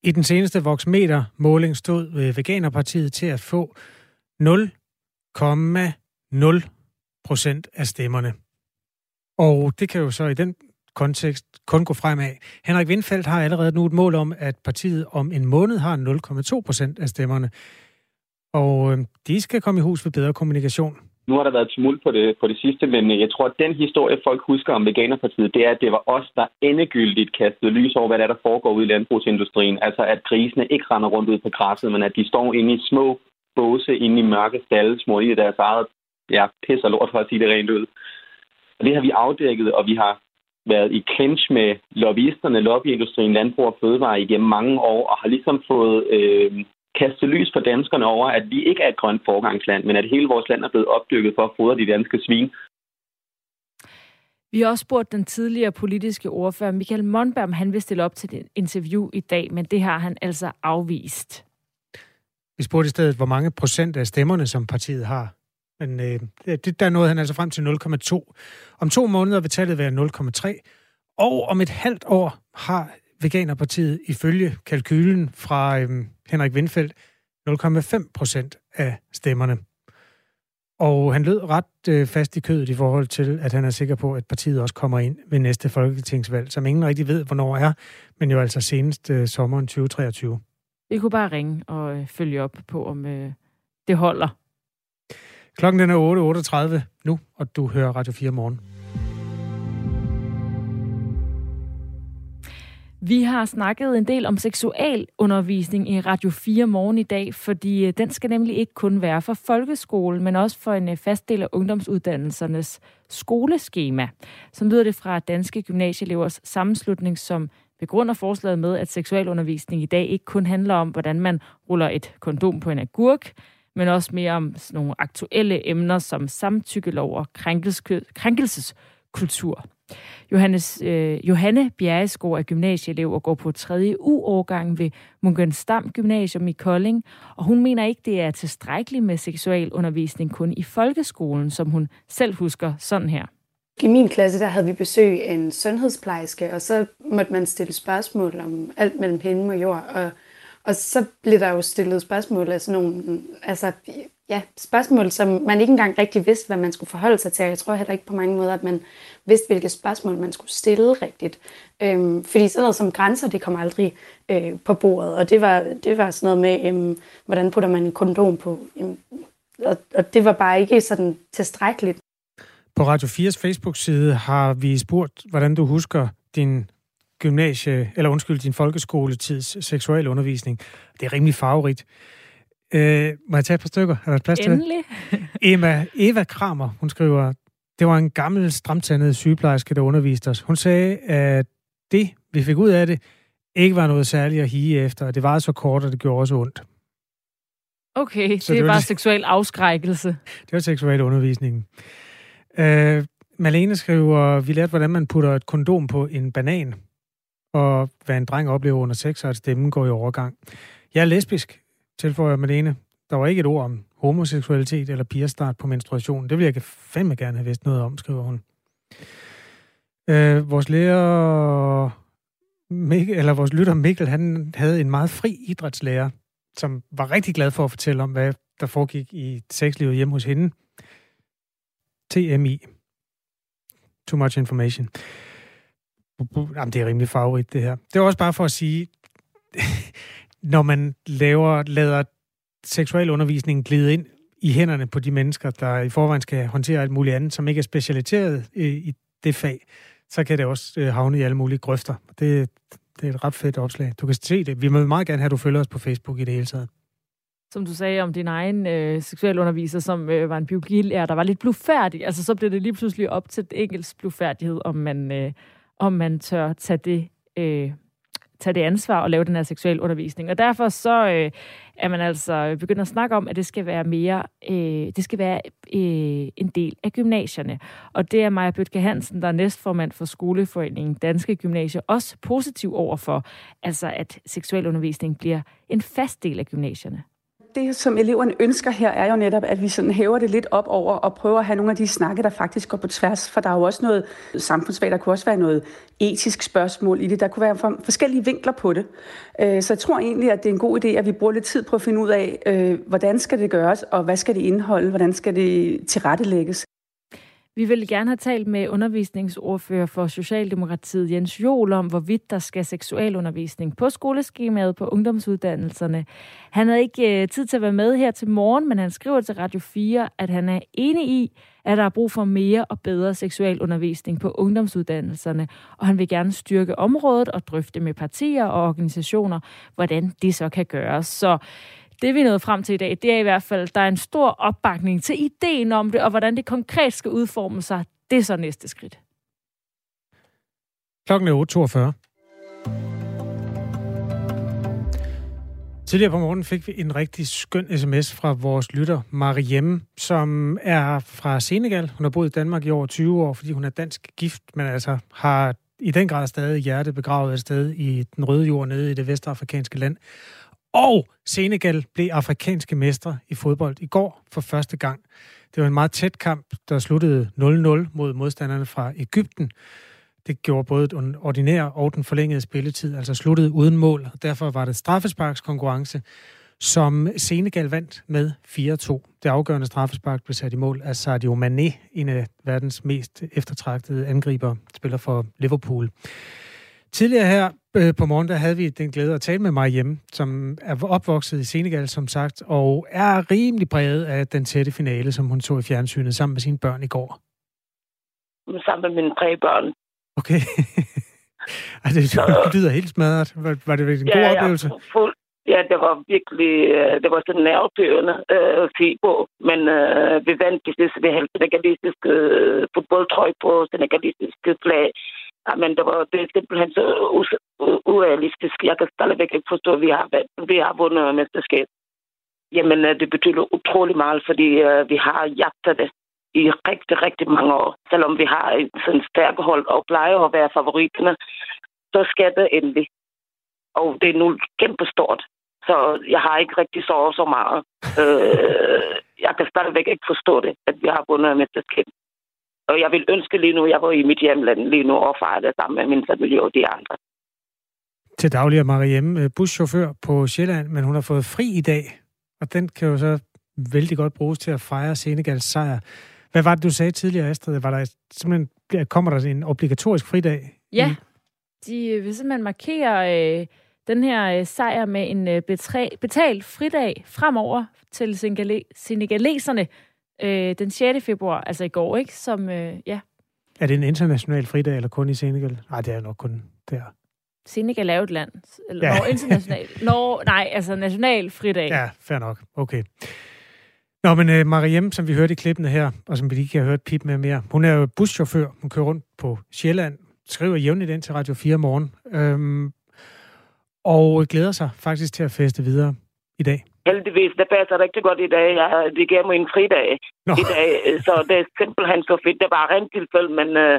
I den seneste Voxmeter-måling stod øh, Veganerpartiet til at få 0,0 procent af stemmerne. Og det kan jo så i den kontekst kun gå fremad. Henrik Windfeldt har allerede nu et mål om, at partiet om en måned har 0,2 procent af stemmerne. Og øh, de skal komme i hus ved bedre kommunikation. Nu har der været tumult på det, på det sidste, men øh, jeg tror, at den historie, folk husker om Veganerpartiet, det er, at det var os, der endegyldigt kastede lys over, hvad der, der foregår ude i landbrugsindustrien. Altså, at grisene ikke render rundt ud på græsset, men at de står inde i små båse inde i mørke stalle, små i deres eget ja, pisser lort, for at sige det rent ud. Og det har vi afdækket, og vi har været i clinch med lobbyisterne, lobbyindustrien, landbrug og fødevare igennem mange år, og har ligesom fået øh, kaste lys på danskerne over, at vi ikke er et grønt forgangsland, men at hele vores land er blevet opdykket for at fodre de danske svin. Vi har også spurgt den tidligere politiske ordfører Michael Monberg, om han vil stille op til et interview i dag, men det har han altså afvist. Vi spurgte i stedet, hvor mange procent af stemmerne, som partiet har. Men øh, det, der nåede han altså frem til 0,2. Om to måneder vil tallet være 0,3. Og om et halvt år har Veganerpartiet ifølge kalkylen fra øh, Henrik Windfeldt 0,5 procent af stemmerne. Og han lød ret øh, fast i kødet i forhold til, at han er sikker på, at partiet også kommer ind ved næste folketingsvalg, som ingen rigtig ved, hvornår er, men jo altså senest øh, sommeren 2023. Vi kunne bare ringe og øh, følge op på, om øh, det holder. Klokken den er 8.38 nu, og du hører Radio 4 morgen. Vi har snakket en del om seksualundervisning i Radio 4 morgen i dag, fordi øh, den skal nemlig ikke kun være for folkeskolen, men også for en øh, fast del af ungdomsuddannelsernes skoleskema. Som lyder det fra Danske Gymnasieelevers sammenslutning, som begrunder forslaget med, at seksualundervisning i dag ikke kun handler om, hvordan man ruller et kondom på en agurk, men også mere om sådan nogle aktuelle emner som samtykkelov og krænkelseskultur. Johannes, øh, Johanne Bjerresko er gymnasieelev og går på 3. U-årgang ved Munkensdam Gymnasium i Kolding, og hun mener ikke, det er tilstrækkeligt med seksualundervisning kun i folkeskolen, som hun selv husker sådan her. I min klasse der havde vi besøg af en sundhedsplejerske, og så måtte man stille spørgsmål om alt mellem himmel og jord. Og, og så blev der jo stillet spørgsmål af sådan nogle, altså ja, spørgsmål, som man ikke engang rigtig vidste, hvad man skulle forholde sig til. Jeg tror heller ikke på mange måder, at man vidste, hvilke spørgsmål man skulle stille rigtigt. Øhm, fordi sådan noget som grænser, det kom aldrig øh, på bordet. Og det var, det var sådan noget med, øhm, hvordan putter man en kondom på. Øhm, og, og det var bare ikke sådan tilstrækkeligt. På Radio 4's Facebook-side har vi spurgt, hvordan du husker din gymnasie, eller undskyld, din folkeskoletids seksuelle undervisning. Det er rimelig farverigt. Øh, må jeg tage et par stykker? Er der plads til Endelig. <laughs> Emma, Eva Kramer, hun skriver, det var en gammel, stramtandet sygeplejerske, der underviste os. Hun sagde, at det, vi fik ud af det, ikke var noget særligt at hige efter, og det var så kort, og det gjorde også ondt. Okay, Så det det er var bare det- seksuel afskrækkelse. <laughs> Det var seksuel undervisningen. Øh, Malene skriver, vi lærte, hvordan man putter et kondom på en banan, og hvad en dreng oplever under sex, og at stemmen går i overgang. Jeg er lesbisk, tilføjer Malene. Der var ikke et ord om homoseksualitet eller pigerstart på menstruation. Det vil jeg fandme gerne have vidst noget om, skriver hun. Øh, vores lærer, Mikkel, eller vores lytter Mikkel, han havde en meget fri idrætslærer, som var rigtig glad for at fortælle om, hvad der foregik i sexlivet hjemme hos hende. TMI. Too much information. Jamen, det er rimelig favorit, det her. Det er også bare for at sige, <laughs> når man laver, lader seksuel undervisning glide ind i hænderne på de mennesker, der i forvejen skal håndtere alt muligt andet, som ikke er specialiseret i, i det fag, så kan det også øh, havne i alle mulige grøfter. Det, det er et ret fedt opslag. Du kan se det. Vi vil meget gerne have, at du følger os på Facebook i det hele taget. Som du sagde om din egen øh, seksualunderviser, som øh, var en biologilærer, der var lidt blufærdig. Altså, så blev det lige pludselig op til engelsk blufærdighed, om man, øh, om man tør tage det, øh, tage det ansvar og lave den her seksuel undervisning. Og derfor så øh, er man altså begyndt at snakke om, at det skal være mere, øh, det skal være øh, en del af gymnasierne. Og det er Maja Bøtke Hansen, der er næstformand for Skoleforeningen Danske Gymnasier, også positiv overfor, altså at seksuel undervisning bliver en fast del af gymnasierne. Det, som eleverne ønsker her, er jo netop, at vi sådan hæver det lidt op over og prøver at have nogle af de snakke, der faktisk går på tværs. For der er jo også noget samfundsfag, der kunne også være noget etisk spørgsmål i det. Der kunne være forskellige vinkler på det. Øh, så jeg tror egentlig, at det er en god idé, at vi bruger lidt tid på at finde ud af, øh, hvordan skal det gøres, og hvad skal det indeholde, hvordan skal det tilrettelægges. Vi ville gerne have talt med undervisningsordfører for Socialdemokratiet Jens Jol om, hvorvidt der skal seksualundervisning på skoleskemaet på ungdomsuddannelserne. Han havde ikke øh, tid til at være med her til morgen, men han skriver til Radio 4, at han er enig i, at der er brug for mere og bedre seksualundervisning på ungdomsuddannelserne, og han vil gerne styrke området og drøfte med partier og organisationer, hvordan det så kan gøres. Så det vi er nået frem til i dag, det er i hvert fald, at der er en stor opbakning til ideen om det, og hvordan det konkret skal udforme sig. Det er så næste skridt. Klokken er 8.42. Tidligere på morgenen fik vi en rigtig skøn sms fra vores lytter, Mariem, som er fra Senegal. Hun har boet i Danmark i over 20 år, fordi hun er dansk gift, men altså har i den grad stadig hjerte begravet et sted i den røde jord nede i det vestafrikanske land. Og Senegal blev afrikanske mestre i fodbold i går for første gang. Det var en meget tæt kamp, der sluttede 0-0 mod modstanderne fra Ægypten. Det gjorde både den ordinære og den forlængede spilletid, altså sluttede uden mål. Og derfor var det straffesparkskonkurrence, som Senegal vandt med 4-2. Det afgørende straffespark blev sat i mål af Sadio Mané, en af verdens mest eftertragtede angriber, spiller for Liverpool. Tidligere her øh, på morgen, der havde vi den glæde at tale med mig hjemme, som er opvokset i Senegal, som sagt, og er rimelig præget af den tætte finale, som hun så i fjernsynet sammen med sine børn i går. sammen med mine tre børn. Okay. <laughs> Ej, det, det lyder helt smadret. Var, var det virkelig en god oplevelse? Ja, fuld, ja, det var virkelig, øh, det var sådan nervepørende øh, at se på, men øh, vi vandt til sidst, vi havde senegalistisk øh, fodboldtrøj på senegalistisk flag. Ja, men det var det er simpelthen så urealistisk. Jeg kan stadigvæk ikke forstå, at vi har, vi har vundet mesterskab. Jamen, øh, det betyder utrolig meget, fordi øh, vi har jagtet det i rigtig, rigtig mange år. Selvom vi har en sådan stærk hold og plejer at være favoritterne, så skal det endelig. Og det er nu kæmpestort. Så jeg har ikke rigtig sovet så meget. Øh, jeg kan stadigvæk ikke forstå det, at vi har vundet mesterskab. Og jeg vil ønske lige nu, at jeg var i mit hjemland lige nu og fejre det sammen med min familie og de andre. Til daglig er Mariem buschauffør på Sjælland, men hun har fået fri i dag, og den kan jo så vældig godt bruges til at fejre Senegals sejr. Hvad var det, du sagde tidligere, Astrid? Var der simpelthen, kommer der en obligatorisk fridag? Ja, de øh, vil simpelthen markere øh, den her øh, sejr med en øh, betræ, betalt fridag fremover til senegale, senegaleserne. Øh, den 6. februar, altså i går, ikke? Som, øh, ja. Er det en international fridag, eller kun i Senegal? Nej, det er nok kun der. Senegal er jo et land. Eller, Ja. Når international. <laughs> Når, nej, altså national fridag. Ja, fair nok. Okay. Nå, men uh, Mariem, som vi hørte i klippene her, og som vi lige kan høre et pip med mere, hun er jo buschauffør. Hun kører rundt på Sjælland, skriver jævnligt ind til Radio 4 morgen, øhm, og glæder sig faktisk til at feste videre i dag. Heldigvis, det passer rigtig godt i dag. Jeg, det gav mig en fridag Nå. i dag, så det er simpelthen så fedt. Det var rent tilfælde, men øh,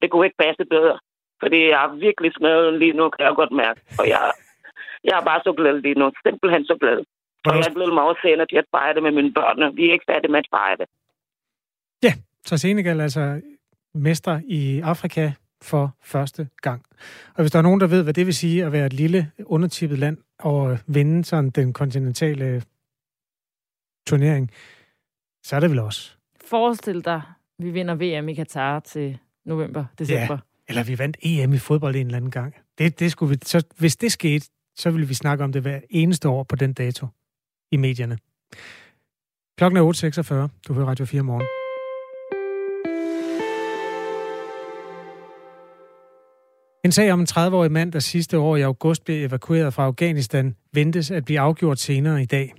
det kunne ikke passe bedre. Fordi jeg er virkelig smadret lige nu, kan jeg godt mærke. Og jeg, jeg er bare så glad lige nu. Simpelthen så glad. Og jeg glæder mig også senere til at fejre det med mine børn. Vi er ikke færdige med at fejre det. Ja, så Senegal er altså mester i Afrika for første gang. Og hvis der er nogen, der ved, hvad det vil sige at være et lille, undertippet land og vinde sådan den kontinentale turnering, så er det vel også. Forestil dig, vi vinder VM i Katar til november, december. Ja, eller vi vandt EM i fodbold en eller anden gang. Det, det skulle vi, så, hvis det skete, så ville vi snakke om det hver eneste år på den dato i medierne. Klokken er 8.46. Du hører Radio 4 morgen. En sag om en 30-årig mand, der sidste år i august blev evakueret fra Afghanistan, ventes at blive afgjort senere i dag.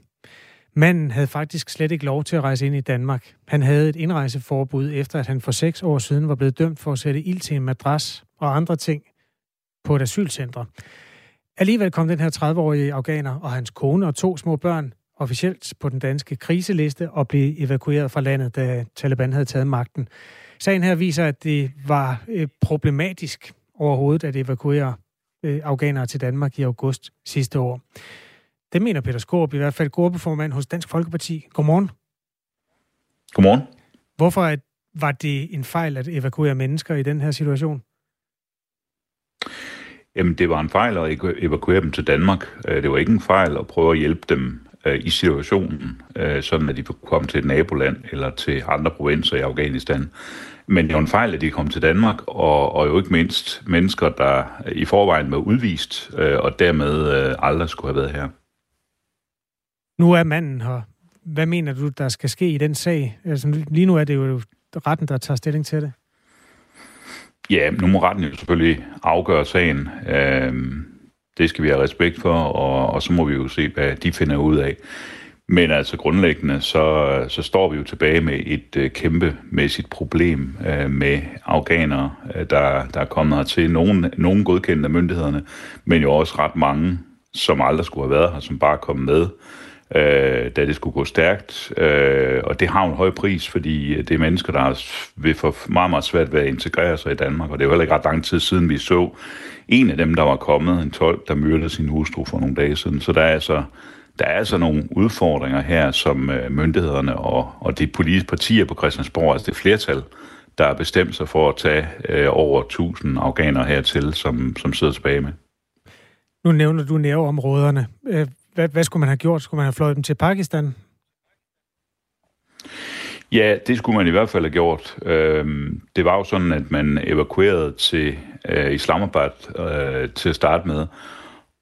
Manden havde faktisk slet ikke lov til at rejse ind i Danmark. Han havde et indrejseforbud, efter at han for seks år siden var blevet dømt for at sætte ild til en madras og andre ting på et asylcenter. Alligevel kom den her 30-årige afghaner og hans kone og to små børn officielt på den danske kriseliste og blev evakueret fra landet, da Taliban havde taget magten. Sagen her viser, at det var øh, problematisk overhovedet at evakuere øh, afghanere til Danmark i august sidste år. Det mener Peter Skorp, i hvert fald gruppeformand hos Dansk Folkeparti. Godmorgen. Godmorgen. Hvorfor at, var det en fejl at evakuere mennesker i den her situation? Jamen, det var en fejl at evaku- evakuere dem til Danmark. Øh, Det var ikke en fejl at prøve at hjælpe dem øh, i situationen, øh, sådan at de kunne komme til et naboland eller til andre provinser i Afghanistan. Men det var en fejl, at de kom til Danmark, og, og jo ikke mindst mennesker, der i forvejen var udvist, øh, og dermed øh, aldrig skulle have været her. Nu er manden her. Hvad mener du, der skal ske i den sag? Altså, lige nu er det jo retten, der tager stilling til det. Ja, nu må retten jo selvfølgelig afgøre sagen. Øhm, det skal vi have respekt for, og, og så må vi jo se, hvad de finder ud af. Men altså grundlæggende, så, så står vi jo tilbage med et øh, kæmpemæssigt problem øh, med afghanere, øh, der, der er kommet hertil. Nogen, nogen godkendte af myndighederne, men jo også ret mange, som aldrig skulle have været her, som bare kom med, øh, da det skulle gå stærkt. Øh, og det har en høj pris, fordi øh, det er mennesker, der vil få meget, meget svært ved at integrere sig i Danmark. Og det er jo heller ikke ret lang tid siden, vi så en af dem, der var kommet, en tolk, der myrdede sin hustru for nogle dage siden. Så der er altså, der er altså nogle udfordringer her, som øh, myndighederne og, og de politiske partier på Christiansborg, altså det flertal, der har bestemt sig for at tage øh, over 1000 afghanere hertil, som, som sidder tilbage med. Nu nævner du nærområderne. Øh, Hvad, hvad skulle man have gjort? Skulle man have fløjet dem til Pakistan? Ja, det skulle man i hvert fald have gjort. Øhm, det var jo sådan, at man evakuerede til øh, Islamabad øh, til at starte med,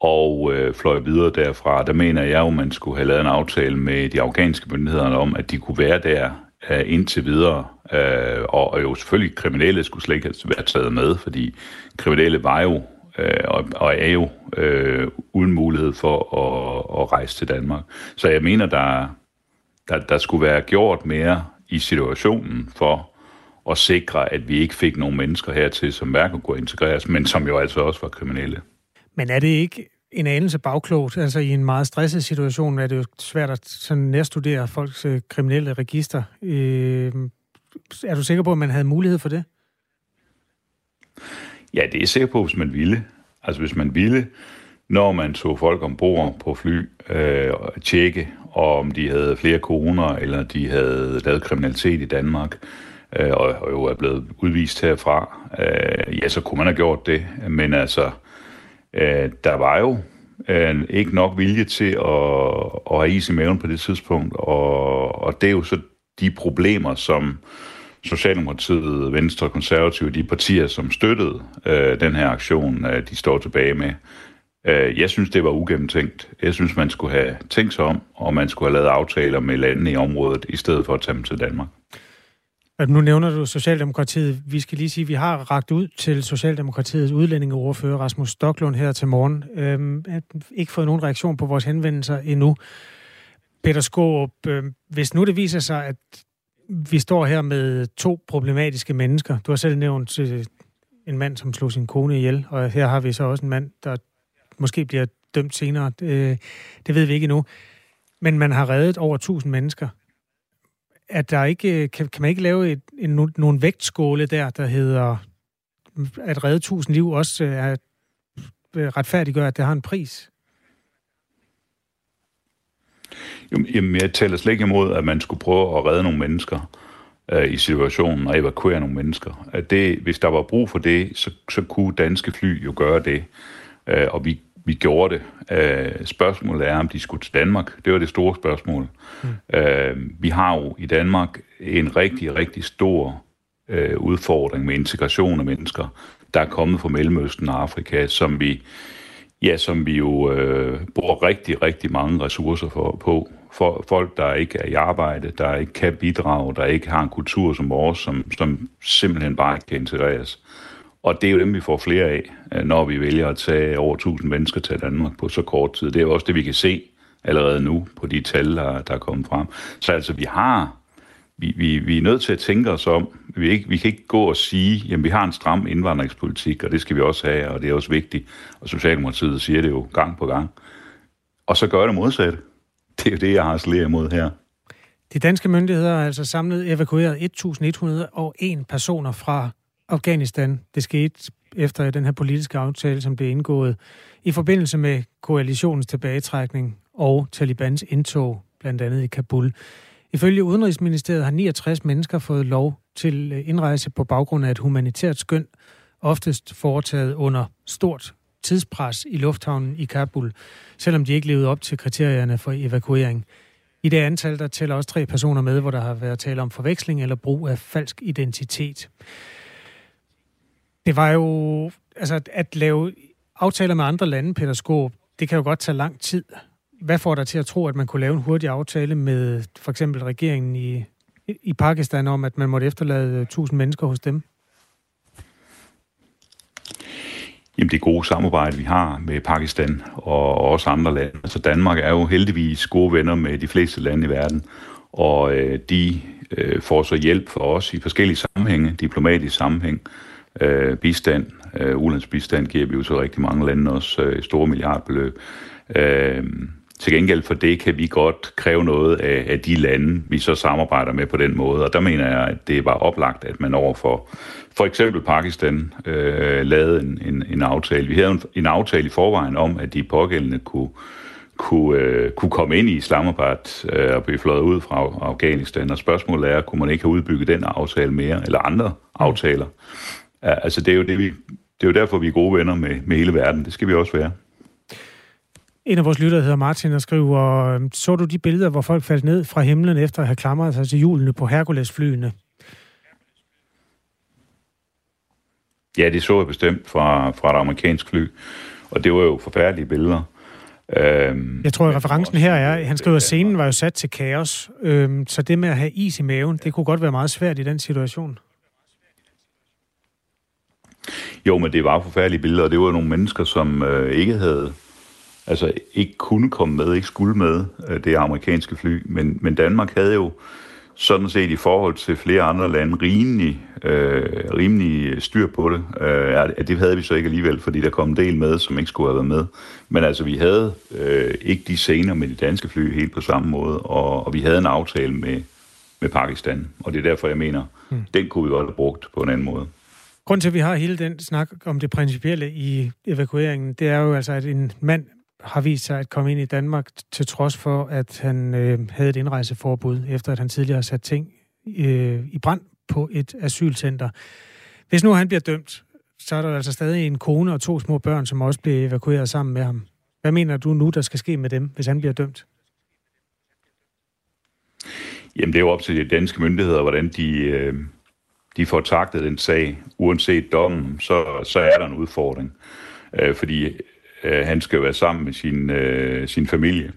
og øh, fløj videre derfra. Der mener jeg jo, at man skulle have lavet en aftale med de afghanske myndigheder om, at de kunne være der øh, indtil videre. Øh, og, og jo selvfølgelig kriminelle skulle slet ikke have været taget med, fordi kriminelle var jo øh, og, og er jo øh, uden mulighed for at, at rejse til Danmark. Så jeg mener, der, der, der skulle være gjort mere i situationen for at sikre, at vi ikke fik nogle mennesker hertil, som hverken kunne integreres, men som jo altså også var kriminelle. Men er det ikke en anelse bagklogt? Altså i en meget stresset situation er det jo svært at sådan nærstudere folks øh, kriminelle register. Øh, er du sikker på, at man havde mulighed for det? Ja, det er jeg sikker på, hvis man ville. Altså hvis man ville, når man tog folk ombord på fly, øh, tjekke, om de havde flere koner, eller de havde lavet kriminalitet i Danmark, øh, og, og jo er blevet udvist herfra, øh, ja, så kunne man have gjort det. Men altså, øh, der var jo øh, ikke nok vilje til at, at have is i maven på det tidspunkt, og, og det er jo så de problemer, som Socialdemokratiet, Venstre og Konservative, de partier, som støttede øh, den her aktion, øh, de står tilbage med. Øh, jeg synes, det var ugennemtænkt. Jeg synes, man skulle have tænkt sig om, og man skulle have lavet aftaler med landene i området, i stedet for at tage dem til Danmark. Nu nævner du Socialdemokratiet. Vi skal lige sige, at vi har ragt ud til Socialdemokratiets udlændingeordfører Rasmus Stoklund her til morgen. Øhm, ikke fået nogen reaktion på vores henvendelser endnu. Peter Skåb, øh, hvis nu det viser sig, at vi står her med to problematiske mennesker. Du har selv nævnt øh, en mand, som slog sin kone ihjel, og her har vi så også en mand, der måske bliver dømt senere. Det, det ved vi ikke endnu. Men man har reddet over 1000 mennesker. At der ikke, øh, kan, kan man ikke lave et, en, nogle vægtskåle der, der hedder, at redde tusind liv også øh, er øh, retfærdiggør, at det har en pris? Jamen, jeg taler slet ikke imod, at man skulle prøve at redde nogle mennesker øh, i situationen og evakuere nogle mennesker. At det, hvis der var brug for det, så, så kunne danske fly jo gøre det. Øh, og vi, vi gjorde det. Øh, spørgsmålet er, om de skulle til Danmark. Det var det store spørgsmål. Mm. Øh, vi har jo i Danmark en rigtig, rigtig stor øh, udfordring med integration af mennesker, der er kommet fra Mellemøsten og Afrika, som vi, ja, som vi jo øh, bruger rigtig, rigtig mange ressourcer for, på. For folk, der ikke er i arbejde, der ikke kan bidrage, der ikke har en kultur som vores, som, som simpelthen bare ikke kan integreres. Og det er jo dem, vi får flere af, øh, når vi vælger at tage over 1000 mennesker til Danmark på så kort tid. Det er jo også det, vi kan se allerede nu på de tal, der, der er kommet frem. Så altså, vi har vi, vi, vi er nødt til at tænke os om. Vi, ikke, vi kan ikke gå og sige, at vi har en stram indvandringspolitik, og det skal vi også have, og det er også vigtigt. Og Socialdemokratiet siger det jo gang på gang. Og så gør det modsatte. Det er jo det, jeg har slæret imod her. De danske myndigheder har altså samlet evakueret 1.101 personer fra Afghanistan. Det skete efter den her politiske aftale, som blev indgået i forbindelse med koalitionens tilbagetrækning og Talibans indtog, blandt andet i Kabul. Ifølge Udenrigsministeriet har 69 mennesker fået lov til øh, indrejse på baggrund af et humanitært skøn, oftest foretaget under stort tidspres i lufthavnen i Kabul, selvom de ikke levede op til kriterierne for evakuering. I det antal, der tæller også tre personer med, hvor der har været tale om forveksling eller brug af falsk identitet. Det var jo, altså at lave aftaler med andre lande, Peter Skåb, det kan jo godt tage lang tid. Hvad får dig til at tro, at man kunne lave en hurtig aftale med for eksempel regeringen i, i Pakistan om, at man måtte efterlade 1000 mennesker hos dem? Jamen det gode samarbejde, vi har med Pakistan og også andre lande. Altså Danmark er jo heldigvis gode venner med de fleste lande i verden, og øh, de øh, får så hjælp for os i forskellige sammenhænge, diplomatisk sammenhæng, øh, bistand, øh, ulandsbistand giver vi jo så rigtig mange lande også øh, store milliardbeløb. Øh, til gengæld for det kan vi godt kræve noget af, af de lande, vi så samarbejder med på den måde. Og der mener jeg, at det var oplagt, at man over for for eksempel Pakistan øh, lavede en, en, en aftale. Vi havde en, en aftale i forvejen om, at de pågældende kunne, kunne, øh, kunne komme ind i Islamabad øh, og blive fløjet ud fra Afghanistan. Og spørgsmålet er, kunne man ikke have udbygget den aftale mere, eller andre aftaler? Ja, altså det er jo det, vi, det er jo derfor, vi er gode venner med, med hele verden. Det skal vi også være. En af vores lyttere hedder Martin og skriver, øhm, så du de billeder, hvor folk faldt ned fra himlen efter at have klamret sig til hjulene på Hercules-flyene? Ja, det så jeg bestemt fra, fra et amerikansk fly, og det var jo forfærdelige billeder. Øhm, jeg tror, at referencen her er, han skriver, at scenen var jo sat til kaos, øhm, så det med at have is i maven, det kunne godt være meget svært i den situation. Jo, men det var forfærdelige billeder, og det var nogle mennesker, som øh, ikke havde, altså ikke kunne komme med, ikke skulle med øh, det amerikanske fly, men, men Danmark havde jo sådan set i forhold til flere andre lande rimelig, øh, rimelig styr på det. Øh, det havde vi så ikke alligevel, fordi der kom en del med, som ikke skulle have været med. Men altså, vi havde øh, ikke de scener med de danske fly helt på samme måde, og, og vi havde en aftale med, med Pakistan, og det er derfor, jeg mener, hmm. den kunne vi godt have brugt på en anden måde. Grunden til, at vi har hele den snak om det principielle i evakueringen, det er jo altså, at en mand har vist sig at komme ind i Danmark til trods for, at han øh, havde et indrejseforbud, efter at han tidligere har sat ting øh, i brand på et asylcenter. Hvis nu han bliver dømt, så er der altså stadig en kone og to små børn, som også bliver evakueret sammen med ham. Hvad mener du nu, der skal ske med dem, hvis han bliver dømt? Jamen, det er jo op til de danske myndigheder, hvordan de, øh, de får taktet den sag. Uanset dommen, så, så er der en udfordring. Øh, fordi Øh, han skal være sammen med sin, øh, sin familie.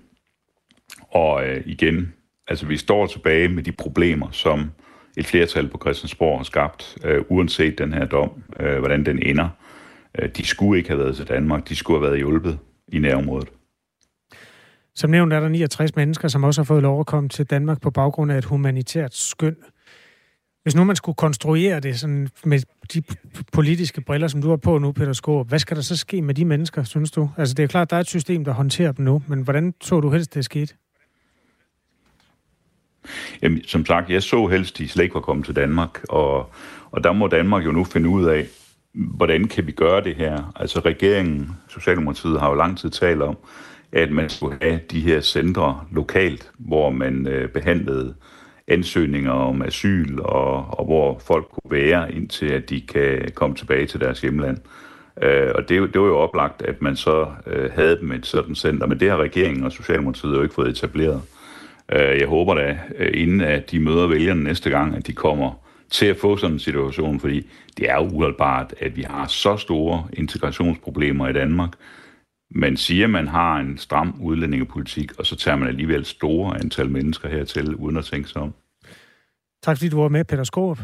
Og øh, igen, altså vi står tilbage med de problemer, som et flertal på Christiansborg har skabt, øh, uanset den her dom, øh, hvordan den ender. Øh, de skulle ikke have været til Danmark, de skulle have været hjulpet i nærområdet. Som nævnt er der 69 mennesker, som også har fået lov at komme til Danmark på baggrund af et humanitært skøn. Hvis nu man skulle konstruere det sådan med de politiske briller, som du har på nu, Peter Skåb, hvad skal der så ske med de mennesker, synes du? Altså det er klart, der er et system, der håndterer dem nu, men hvordan så du helst, det skete? Jamen, som sagt, jeg så helst, de slet ikke var kommet til Danmark, og, og der må Danmark jo nu finde ud af, hvordan kan vi gøre det her? Altså regeringen, Socialdemokratiet, har jo lang tid talt om, at man skulle have de her centre lokalt, hvor man øh, behandlede ansøgninger om asyl, og, og hvor folk kunne være, indtil at de kan komme tilbage til deres hjemland. Øh, og det, det var jo oplagt, at man så øh, havde dem et sådan center, men det har regeringen og Socialdemokratiet jo ikke fået etableret. Øh, jeg håber da, øh, inden at de møder vælgerne næste gang, at de kommer til at få sådan en situation, fordi det er uholdbart, at vi har så store integrationsproblemer i Danmark. Man siger, man har en stram udlændingepolitik, og så tager man alligevel store antal mennesker hertil, uden at tænke sig om. Tak fordi du var med, Peter Skåb.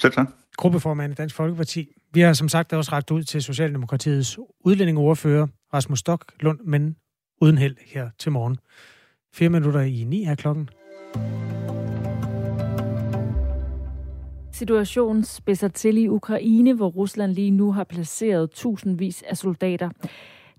Selv tak. Gruppeformand i Dansk Folkeparti. Vi har som sagt også ragt ud til Socialdemokratiets udlændingeordfører, Rasmus Stok Lund, men uden held her til morgen. Fire minutter i ni er klokken. Situationen spidser til i Ukraine, hvor Rusland lige nu har placeret tusindvis af soldater.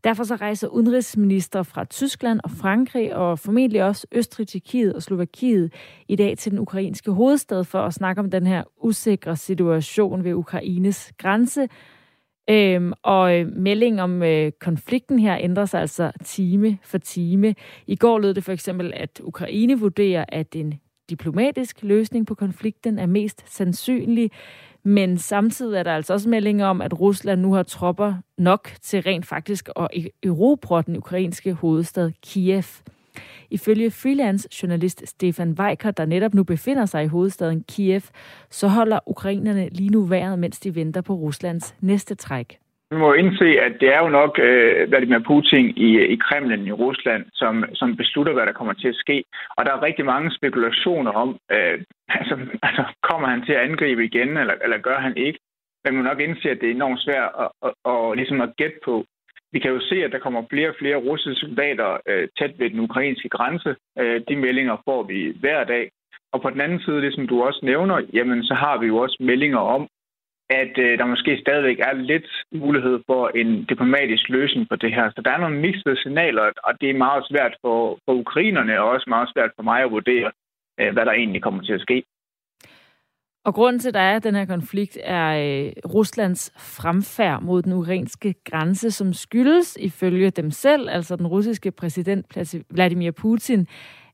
Derfor så rejser udenrigsminister fra Tyskland og Frankrig, og formentlig også Østrig, Tjekkiet og Slovakiet i dag til den ukrainske hovedstad for at snakke om den her usikre situation ved Ukraines grænse, Øhm, og øh, melding om øh, konflikten her ændrer sig altså time for time. I går lød det for eksempel, at Ukraine vurderer, at en diplomatisk løsning på konflikten er mest sandsynlig, men samtidig er der altså også meldinger om, at Rusland nu har tropper nok til rent faktisk at e- erobre den ukrainske hovedstad Kiev. Ifølge freelance-journalist Stefan Weiker, der netop nu befinder sig i hovedstaden Kiev, så holder ukrainerne lige nu vejret, mens de venter på Ruslands næste træk. Vi må indse, at det er jo nok øh, Vladimir Putin i, i Kremlen i Rusland, som, som beslutter, hvad der kommer til at ske. Og der er rigtig mange spekulationer om, øh, <laughs> altså, altså kommer han til at angribe igen, eller, eller gør han ikke? Man må nok indse, at det er enormt svært at, at, at, ligesom at gætte på. Vi kan jo se, at der kommer flere og flere russiske soldater øh, tæt ved den ukrainske grænse. Øh, de meldinger får vi hver dag. Og på den anden side, det som du også nævner, jamen så har vi jo også meldinger om, at øh, der måske stadigvæk er lidt mulighed for en diplomatisk løsning på det her. Så der er nogle mixede signaler, og det er meget svært for, for ukrainerne, og også meget svært for mig at vurdere, øh, hvad der egentlig kommer til at ske. Og grunden til, at der er den her konflikt, er øh, Ruslands fremfærd mod den ukrainske grænse, som skyldes ifølge dem selv, altså den russiske præsident Vladimir Putin,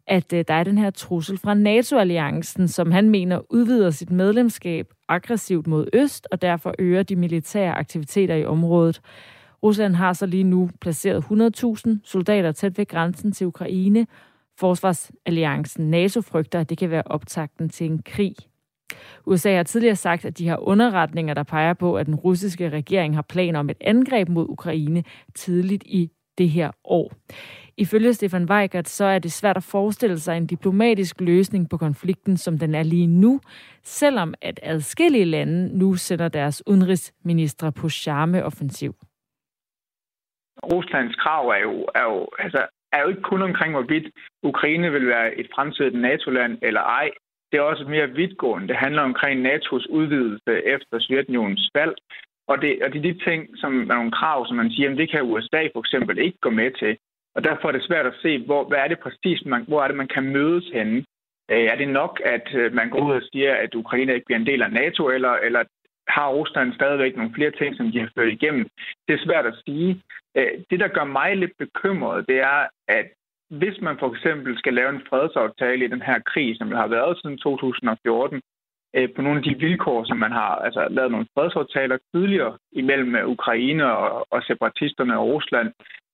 at øh, der er den her trussel fra NATO-alliancen, som han mener udvider sit medlemskab aggressivt mod øst, og derfor øger de militære aktiviteter i området. Rusland har så lige nu placeret 100.000 soldater tæt ved grænsen til Ukraine. Forsvarsalliancen NATO frygter, at det kan være optakten til en krig. USA har tidligere sagt, at de har underretninger, der peger på, at den russiske regering har planer om et angreb mod Ukraine tidligt i det her år. Ifølge Stefan Weigert, så er det svært at forestille sig en diplomatisk løsning på konflikten, som den er lige nu, selvom at adskillige lande nu sender deres udenrigsministre på charmeoffensiv. Ruslands krav er jo, er jo, altså, er jo ikke kun omkring, hvorvidt Ukraine vil være et fremtidigt NATO-land eller ej. Det er også mere vidtgående. Det handler omkring NATO's udvidelse efter Sovjetunionens fald. Og det, og det er de ting, som er nogle krav, som man siger, at det kan USA for eksempel ikke gå med til. Og derfor er det svært at se, hvor, hvad er det præcis, man, hvor er det, man kan mødes henne. Øh, er det nok, at øh, man går ud og siger, at Ukraine ikke bliver en del af NATO, eller, eller har Rusland stadigvæk nogle flere ting, som de har ført igennem? Det er svært at sige. Øh, det, der gør mig lidt bekymret, det er, at hvis man for eksempel skal lave en fredsaftale i den her krig, som har været siden 2014, Øh, på nogle af de vilkår, som man har altså, lavet nogle fredsaftaler tidligere imellem øh, Ukraine og, og separatisterne og Rusland,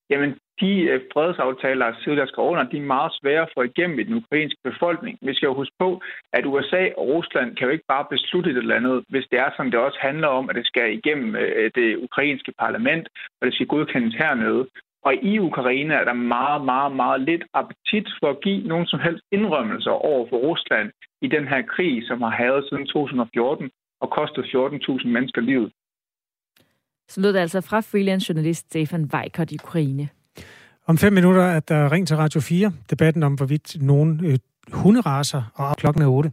jamen de øh, fredsaftaler, altså, der skal under, de er meget svære at få igennem i den ukrainske befolkning. Vi skal jo huske på, at USA og Rusland kan jo ikke bare beslutte et eller andet, hvis det er som det også handler om, at det skal igennem øh, det ukrainske parlament, og det skal godkendes hernede. Og i Ukraine er der meget, meget, meget lidt appetit for at give nogen som helst indrømmelser over for Rusland i den her krig, som har havet siden 2014 og kostet 14.000 mennesker livet. Så lød det altså fra freelance journalist Stefan Weikert i Ukraine. Om fem minutter er der ring til Radio 4. Debatten om, hvorvidt nogen øh, hunderaser, og klokken er 8.